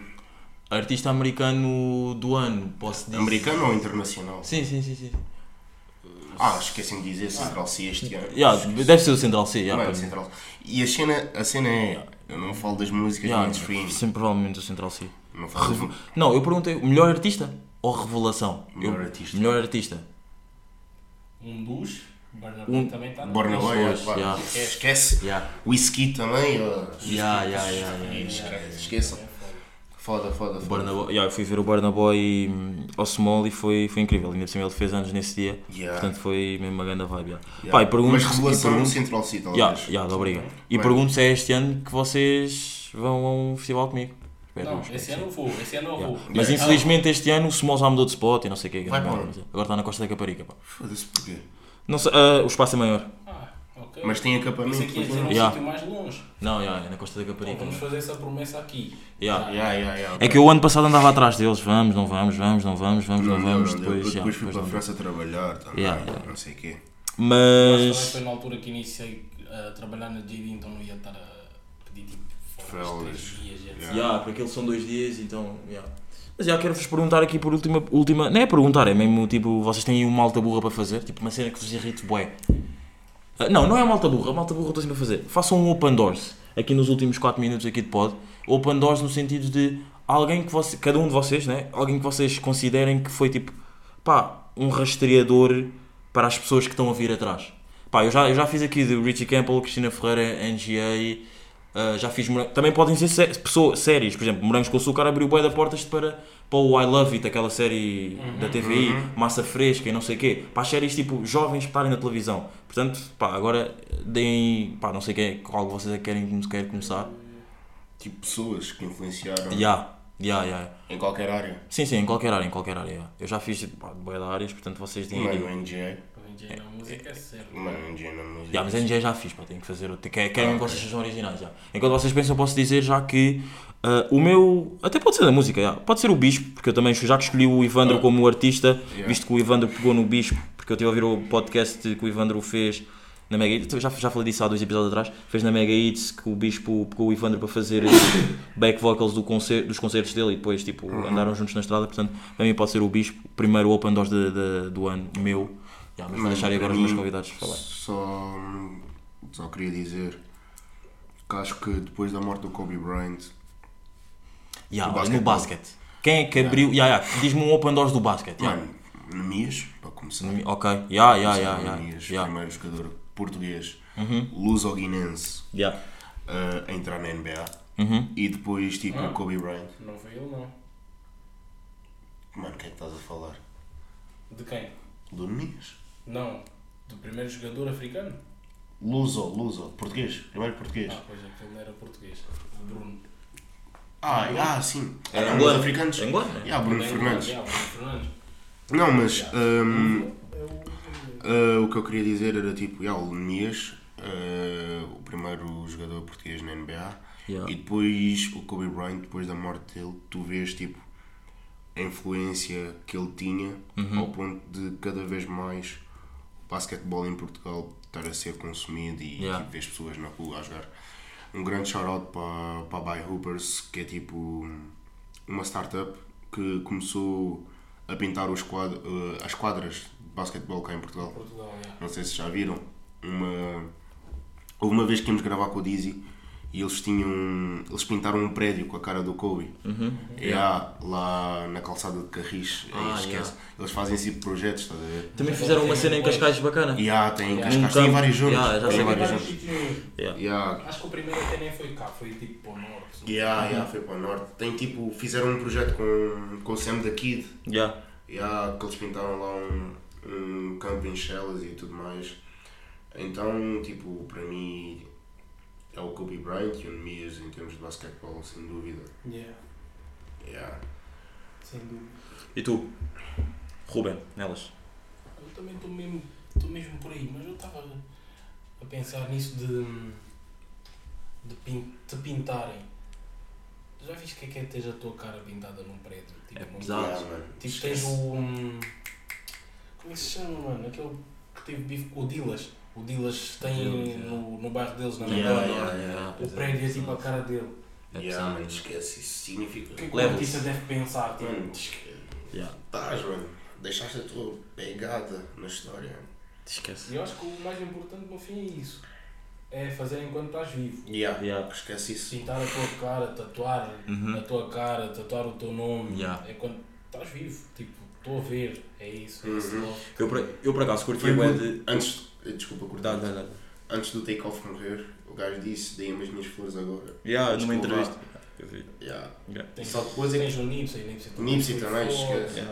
Artista americano do ano, posso dizer. Americano ou internacional? Sim, sim, sim, sim. Ah, esqueci de dizer Central C este ano. Yeah, deve ser o Central C. Yeah, Mano, mim. Central E a cena, a cena é. Eu não falo das músicas Yeah, mainstream. sempre provavelmente o Central C. Não falo Revo- Não, eu perguntei, o melhor artista ou revelação? Melhor Eu- artista. Melhor artista. Um dos, Burna Um- também está Pois, é, yeah. esquece. Yeah. Whisky também. Yeah, yeah, yeah, yeah, Esquece. Foda, foda, foda. Burna Boy, yeah, eu fui ver o Burna Boy hum, ao Small e foi, foi incrível. Ainda por cima ele fez anos nesse dia. Yeah. Portanto foi mesmo uma grande vibe. Yeah. Yeah. Pá, e pergunto, Mas revelação no pergunto, Central C, talvez. yeah, yeah, obrigado. E pergunto se é este ano que vocês vão a um festival comigo. Espero Não, esse ano eu vou, esse ano eu vou. Mas infelizmente este ano o Small já mudou de spot e não sei o que. Vai onde? Agora está na Costa da Caparica. Foda-se porquê. Não sei, ah, o espaço é maior. Mas tem acampamento. Isso aqui é um Yeah. sítio mais longe. Não, yeah, é na Costa da Então, Caparica. vamos fazer essa promessa aqui. Yeah. Yeah, yeah, yeah, É que eu o ano passado andava atrás deles, vamos, não vamos, vamos, não vamos, vamos, não, Não, não, vamos, não, depois, depois, fui depois para a. França trabalhar também, Yeah, yeah. não sei o quê. Mas Mas, foi na altura que iniciei a trabalhar na JD, então não ia estar a pedir tipo etc. Yeah. yeah, porque eles são dois dias, então, yeah. Mas já quero-vos perguntar aqui por última, última, não é perguntar, é mesmo tipo, vocês têm uma malta burra para fazer, tipo uma cena que vos irrite bué. Ah, não, não é malta burra, malta burra estou sempre a fazer. Façam um open doors, aqui nos últimos 4 minutos aqui de pod, open doors no sentido de alguém que você, cada um de vocês, né? Alguém que vocês considerem que foi tipo, pá, um rastreador para as pessoas que estão a vir atrás. Pá, eu já, eu já fiz aqui de Richie Campbell, Cristina Ferreira, NGA, ah, já fiz. Também podem ser sé- pessoas, séries, por exemplo, Morangos com Açúcar abriu bué de portas para, para o I Love It, aquela série da TVI, Massa Fresca e não sei o quê. Para as séries tipo jovens que estarem na televisão. Portanto, pá, agora deem. pá, não sei quem, qual de vocês é que querem, querem começar. Tipo, pessoas que influenciaram Ya, ya, ya. em qualquer área. Sim, sim, em qualquer área, em qualquer área. Eu já fiz tipo, bué de áreas, portanto vocês têm. Mano, o NJ. Hoje em dia na música é certo. Mano, o NJ na música. Já, mas NG já fiz, pá, tenho que fazer outro. Quer- Querem que vocês sejam originais, já. Enquanto vocês pensam, eu posso dizer já que ah, o meu. Até pode ser da música, já. Pode ser o Bispo, porque eu também já que escolhi o Ivandro como artista, Yeah. visto que o Ivandro pegou no Bispo, porque eu estive a ouvir o podcast que o Ivandro fez na Mega Hits. Já, já falei disso há dois episódios atrás. Fez na Mega Hits que o Bispo pegou o Ivandro para fazer back vocals do concer dos concertos dele e depois tipo, andaram juntos na estrada. Portanto, para mim pode ser o Bispo, primeiro Open Doors de- de- do ano, meu. Já, mas vou Mano, deixar agora os meus convidados falar. Só, só queria dizer que acho que depois da morte do Kobe Bryant, Yeah, No mas basquete. Quem é que abriu. Ya, ya, Diz-me um Open Doors do basquete. ya. Mano, Nemias, para começar. Ok, ya, ya, ya. Nemias, primeiro jogador português, Uhum. luso-guinense, Ya. uh, a entrar na NBA. Uhum. E depois, tipo, Ah. Kobe Bryant. Não foi ele, não. Mano, quem é que estás a falar? De quem? Do Nemias. Não. Do primeiro jogador africano? Luso, luso, português, primeiro português. Ah, pois é, que ele não era português. Bruno. Ah, ah, sim. Era Ah, angolano. os africanos. Angolano, né? Yeah, Bruno Fernandes. yeah, Fernandes. Não, mas É o- uh, o que eu queria dizer era tipo, yeah, o Nemias, uh, o primeiro jogador português na NBA, Yeah. e depois o Kobe Bryant, depois da morte dele, tu vês tipo a influência que ele tinha Uhum. ao ponto de cada vez mais o basquetebol em Portugal estar a ser consumido e Yeah. tipo, vês pessoas na rua a jogar. Um grande shout-out para, para a Buy Hoopers, que é tipo uma startup que começou a pintar os quad, eh, as quadras basquetebol cá em Portugal. Portugal, yeah. Não sei se já viram. Uma... Houve uma vez que íamos gravar com o Dizzy e eles tinham. Eles pintaram um prédio com a cara do Kobe. E há lá na calçada de Carris. Ah, esquece. yeah. Eles fazem esse tipo de projetos, estás a ver? Também fizeram uma cena em Cascais bacana. E há, tem Yeah. Cascais, tem vários juntos. Yeah, já tem sei vários. Yeah. E há- Acho que o primeiro até nem foi cá, foi tipo para o norte. e e há, foi para o norte. Tem tipo, fizeram um projeto com, com o Sam da Kid. E há que eles pintaram lá um, um campo em Shellas e tudo mais. Então, tipo, para mim é o Kobe Bryant e o Nemias em termos de basquetebol, sem dúvida. Yeah, Yeah. sem dúvida. E tu? Ruben, nelas. Eu também estou mesmo, estou mesmo por aí, mas eu estava a pensar nisso de, de, pin, de pintarem. Já viste o que é que é teres a tua cara pintada num prédio? Tipo, É pesado. Mano. Tipo, tens o. hum, Como é que se chama, mano? Aquele que teve bife com o Dilas. O Dilas tem yeah. no, no bairro deles na Yeah, Nagoya. yeah, yeah. O prédio é tipo a cara dele. É Yeah, mano, esquece, isso significa. O que é que o artista deve pensar? Tipo, Mano, esque- Ya. estás, mano. Deixaste a tua pegada na história. Esquece. E eu acho que o mais importante no fim é isso. É fazer enquanto estás vivo. Yeah. Yeah. Esquece isso. Pintar a tua cara, tatuar Uhum. a tua cara, tatuar o teu nome. Yeah. É quando estás vivo. Tipo, estou a ver. É isso. É esse Uhum. Eu, por, eu por acaso curti quando- de. Antes, desculpa cortar. Dá, dá, dá. Antes do take-off morrer, o gajo disse: deem-me as minhas flores agora. Antes numa entrevista. Eu vi. Yeah. Só depois é que- tens o Nipsey, Nipsey Nipsey foi também, esquece.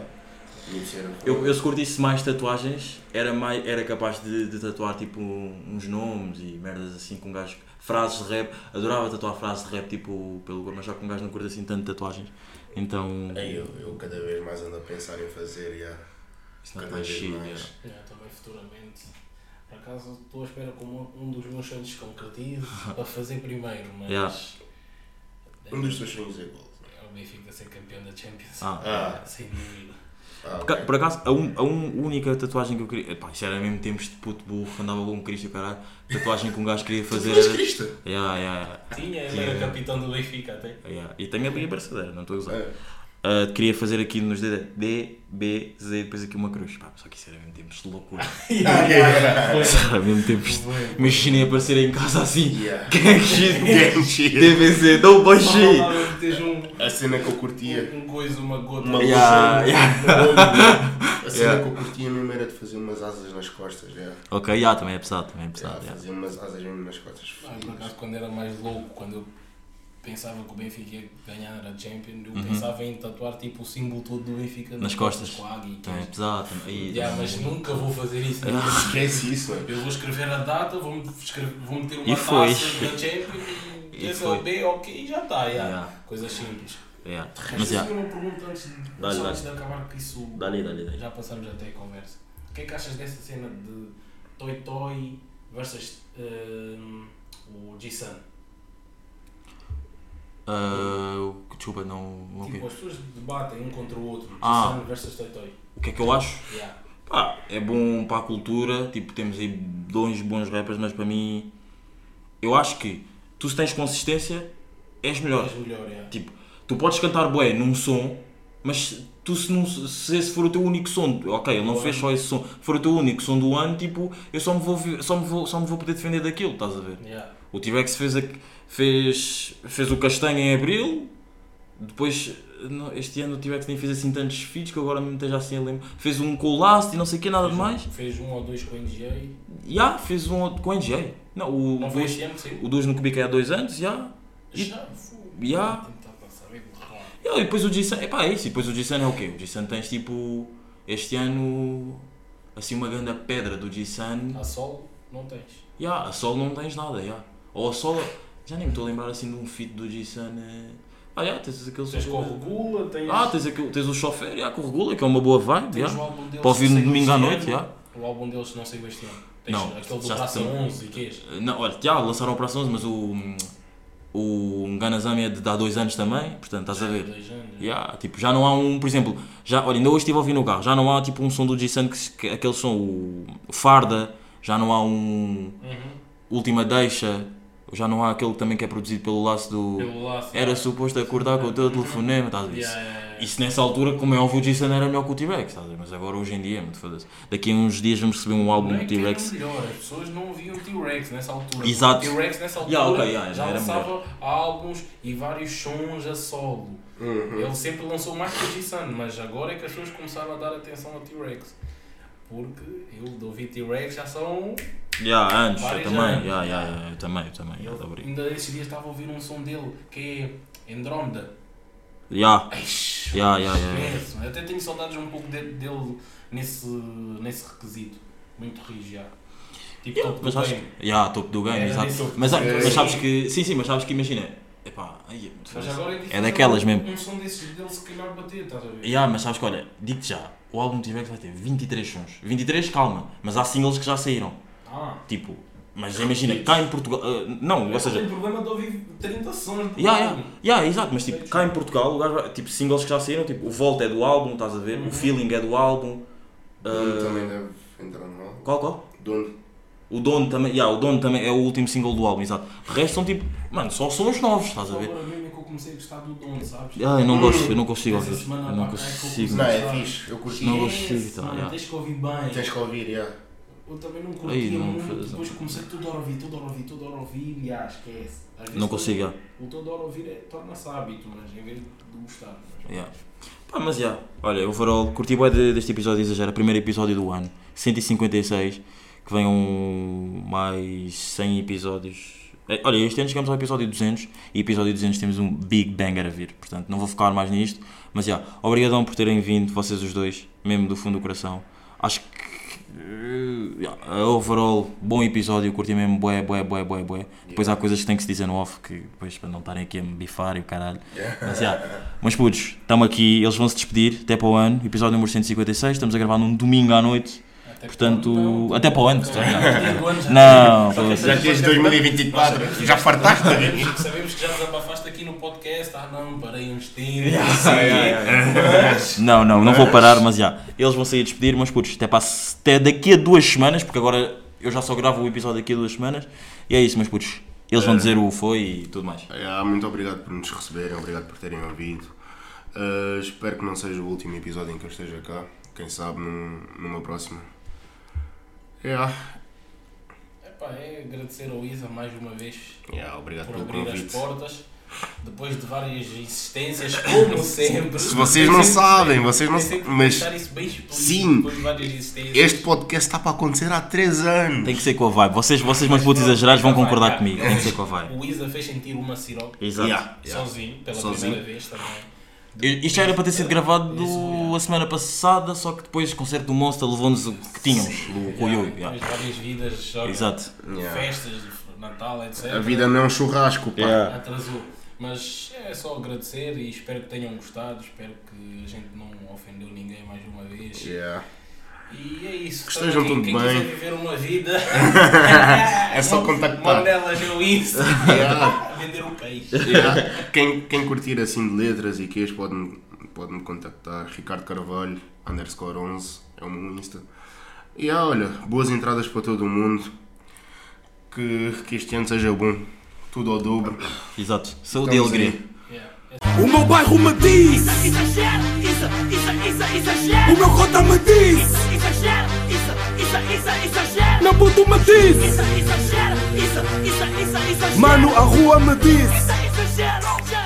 Nipsey era Eu, eu se curtisse mais tatuagens, era, mais, era capaz de, de tatuar tipo uns nomes e merdas assim com um gajo. Frases de rap. Adorava tatuar frases de rap tipo pelo corpo, mas só que um gajo não curte assim tanto tatuagens. Então. Ei, eu, eu cada vez mais ando a pensar em fazer, não é cada mais vez chique. mais. ya. Yeah, também futuramente. Por acaso estou à espera que um, um dos meus sonhos concretize para fazer primeiro, mas. Yeah. Um dos teus sonhos é qual? É o Benfica ser campeão da Champions. Ah. Ah, Sem dúvida. Ah Por, ok. por acaso, a, un- a un- única tatuagem que eu queria. Pá, isso era mesmo tempos de puto burro, andava com um Cristo caralho. Tatuagem que um gajo queria fazer era. Cristo! Ya, ya. Tinha, ele Yeah. era capitão do Benfica até. Ya. E tenho a minha braçadeira, não estou a usar. É. Ah, queria fazer aqui nos D, D, B, Z, depois aqui uma cruz. Pá, só que isso era mesmo tempos de loucura. Isso era mesmo tempos de. Imaginem aparecer em casa assim. Yeah. Gang shit, Gang shit. DBZ. Tens um, A cena que eu curtia. um coisa, uma gota. Uma Yeah, yeah. A cena Yeah. que eu curtia mesmo era de fazer umas asas nas costas, yeah. Ok, já, também é pesado, também é Yeah, pesado. ya. fazer umas asas mesmo nas costas. Ah, quando era mais louco, quando eu pensava que o Benfica ia ganhar a Champions, eu Uhum. pensava em tatuar tipo o símbolo todo do Benfica Nas costas. com a águia e Também é pesado. Yeah, mas nunca vou fazer isso. vida. Esquece isso, mano. Eu vou escrever a data, vou, escrever, vou meter uma E foi. taça da Champions E e é foi. B, ok, e já está. Yeah. Yeah. Coisas simples. ya. Mas Mas eu já. tenho uma pergunta antes, de- só antes de acabar que isso. Dá-lhe, dá-lhe, dá-lhe. Já passamos até a conversa. O que é que achas dessa cena de Toy Toy versus hum, o G-Sun? Ah, desculpa, não. não Tipo, as pessoas debatem um contra o outro. Ah. Versus. O que é que eu acho? Yeah. Pá, é bom para a cultura, tipo, temos aí dois bons rappers, mas para mim, eu acho que tu se tens consistência, és melhor. És melhor, yeah. Tipo, tu podes cantar bué num som, mas tu se, não, se esse for o teu único som, ok, ele não Do fez ano. só esse som, for o teu único som do ano, tipo, eu só me vou, só me vou, só me vou poder defender daquilo, estás a ver? Yeah. O T-Rex fez, a- fez, fez o Castanho em Abril, depois não, este ano o T-Rex nem fez assim tantos feats que agora me esteja assim a lembrar. Fez um com o Last e não sei o que, nada de mais. Fez um ou dois com o NGA. Já, fez um com o NJ. Não, o, Não foi dois- este ano, sim. o 2 no Cubic é há dois anos, já. E- Já, foi. Já. Ramo. E depois o G-Sun, epá, é isso. E depois o G-Sun é o quê? O G-Sun tens tipo, este ano, assim uma grande pedra do G-Sun. A sol, não tens. Ya, a Sol não tens nada, ya. Ou a Sol, já nem me estou a lembrar assim de um feat do G-Sun. eh. Ah, já, tens aquele. Tens com o Regula, tens. Ah, tens, aquele, tens o chofer, já, com o Regula, que é uma boa vibe, tens o álbum deles. Para ouvir que no saiu domingo à este noite, ano. já. O álbum deles não saiu este ano. Tens Não, aquele do já Praça tem. 11 e quês? Não, olha, já lançaram operações, mas o. O Ganazami é de há dois anos também, portanto, estás a ver. Dois anos. Yeah, tipo, já não há um, por exemplo, já, olha, ainda hoje estive a ouvir no carro, já não há tipo um som do G-Sun, que, se- que aquele som, o Farda, já não há um Uhum. Última Deixa, já não há aquele também que é produzido pelo laço do. Pelo laço. Era suposto acordar com o teu telefonema, estás a ver? Yeah, yeah, yeah. Isso nessa altura, como é óbvio, o G-Sun era melhor que o T-Rex, estás a ver? Mas agora hoje em dia é muito foda-se. Daqui a uns dias vamos receber um álbum Não é do que era T-Rex. melhor, as pessoas não ouviam o T-Rex nessa altura. Exato. O T-Rex nessa altura Yeah, ok, yeah, já lançava álbuns e vários sons a solo. Uhum. Ele sempre lançou mais que o G-Sun, mas agora é que as pessoas começaram a dar atenção ao T-Rex. Porque eu de ouvir T-Rex já são. Já, antes, eu também, anos. já, já, já, eu também, eu também, Eu, dobrei. ainda esses dias estava a ouvir um som dele que é Andrómeda. Já, Eish, Já, já, Eu até tenho saudades um pouco de- dele nesse, nesse requisito. Muito rijo já. Tipo, topo mas do acho game. que. Já, topo do game, exato. Mas, mas sabes que. Sim, sim, mas sabes que imagina. Epá, é muito Mas agora é, É daquelas mesmo. Um som desses dele se calhar bater, estás a ver? Ya, mas sabes que olha, digo-te já, o álbum T-Rex vai ter 23 sons. 23, calma, mas há singles que já saíram. Ah. Tipo, mas imagina, cá em Portugal. ah, não, ou seja. Tem problema de ouvir 30 sons ya, álbum. ya, exato, mas tipo, cá em Portugal, o gajo tipo, singles que já saíram, tipo, o Volta é do álbum, estás a ver? O Feeling é do álbum. ah, Dono também deve entrar no álbum. qual, qual? Dono. O Dono também, ya, o Dono também é o último single do álbum, exato. O resto são tipo, mano, só sons novos, estás a ver? Agora mesmo é que eu comecei a gostar do Dom, sabes? Ah, eu não gosto, eu não consigo ouvir. semana Eu não é consigo. Não, é fixe, eu curti. Não consigo, tá, já. Tens que ouvir bem. Tens que ouvir, já. Eu também não Aí, curtia não, muito, depois comecei tudo a ouvir, tudo a ouvir, tudo a ouvir e ah, esquece. Às vezes Não consigo, já. O todo a ouvir é, torna-se hábito, mas em vez de gostar. Mas... Yeah. Pá, mas já, olha, overall, curti de- deste episódio de Exagera, primeiro episódio do ano, 156, que venham mais 100 episódios. Eh, Olha, este ano chegamos ao episódio 200 e episódio 200 temos um Big Banger a vir, portanto não vou focar mais nisto, mas já, obrigadão por terem vindo, vocês os dois, mesmo do fundo do coração. Acho que, yeah, overall, bom episódio, curti mesmo, bué, bué, bué, bué, bué. Depois há coisas que tem que se dizer no off, que depois para não estarem aqui a me bifar e o caralho. Mas já, mas putos, estamos aqui, eles vão se despedir até para o ano, episódio número 156, estamos a gravar num domingo à noite, Até portanto, até para o ano. não. Não. Já tens 2024, já fartaste? Sabemos, que já desabafaste aqui no podcast. Ah, não, parei uns tempos. Mas. Não, não, não vou parar, mas já. Eles vão sair a despedir, mas putos, até, para, até daqui a duas semanas, porque agora eu já só gravo o episódio daqui a duas semanas, e é isso, mas putos, eles vão dizer o foi e tudo mais. Ah, muito obrigado por nos receberem, obrigado por terem ouvido. Ah, espero que não seja o último episódio em que eu esteja cá. Quem sabe num- numa próxima. Yeah. Epá, é agradecer ao Isa mais uma vez Yeah, obrigado por abrir as convite. portas. Depois de várias insistências, como sempre. Se vocês não sabem, vocês não que mas deixar isso bem explícito sim, depois de este podcast está para acontecer há 3 anos. Tem que ser com a vibe. Vocês, vocês meus putos exagerados, vão concordar comigo. Tem que ser com a vibe. O Isa fez sentir uma sirope. Yeah, yeah. sozinho, pela Sozinho. primeira vez também. Isto já era para ter sido gravado Isso, yeah. a semana passada, só que depois o concerto do Monster levou-nos o que tínhamos, o com o Yoyo. Depois yeah. várias vidas, Exato. Yeah. festas, Natal, etc. A vida não é um churrasco, pá. Yeah. atrasou. Mas é só agradecer e espero que tenham gostado. Espero que a gente não ofendeu ninguém mais uma vez. Yeah. E é isso. Que estejam Quem- tudo quem bem. quiser viver uma vida. É só contactar. Mandelas no Insta. Yeah. Vender o peixe. Yeah. Quem, quem curtir assim de letras e queijo pode-me pode -me contactar. Ricardo Carvalho, underscore 11, é o meu Insta. E ah, olha, boas entradas para todo o mundo. Que, que este ano seja bom. Tudo ao dobro. Exato. Saúde e Estamos alegria. Yeah. O meu bairro me diz, isso, isso, isso, exagera. o meu cota me diz, isso, isso, isso, exagera. meu puto me diz, Isso, exagera, isso, isso, exagera. mano a rua me diz. Isso.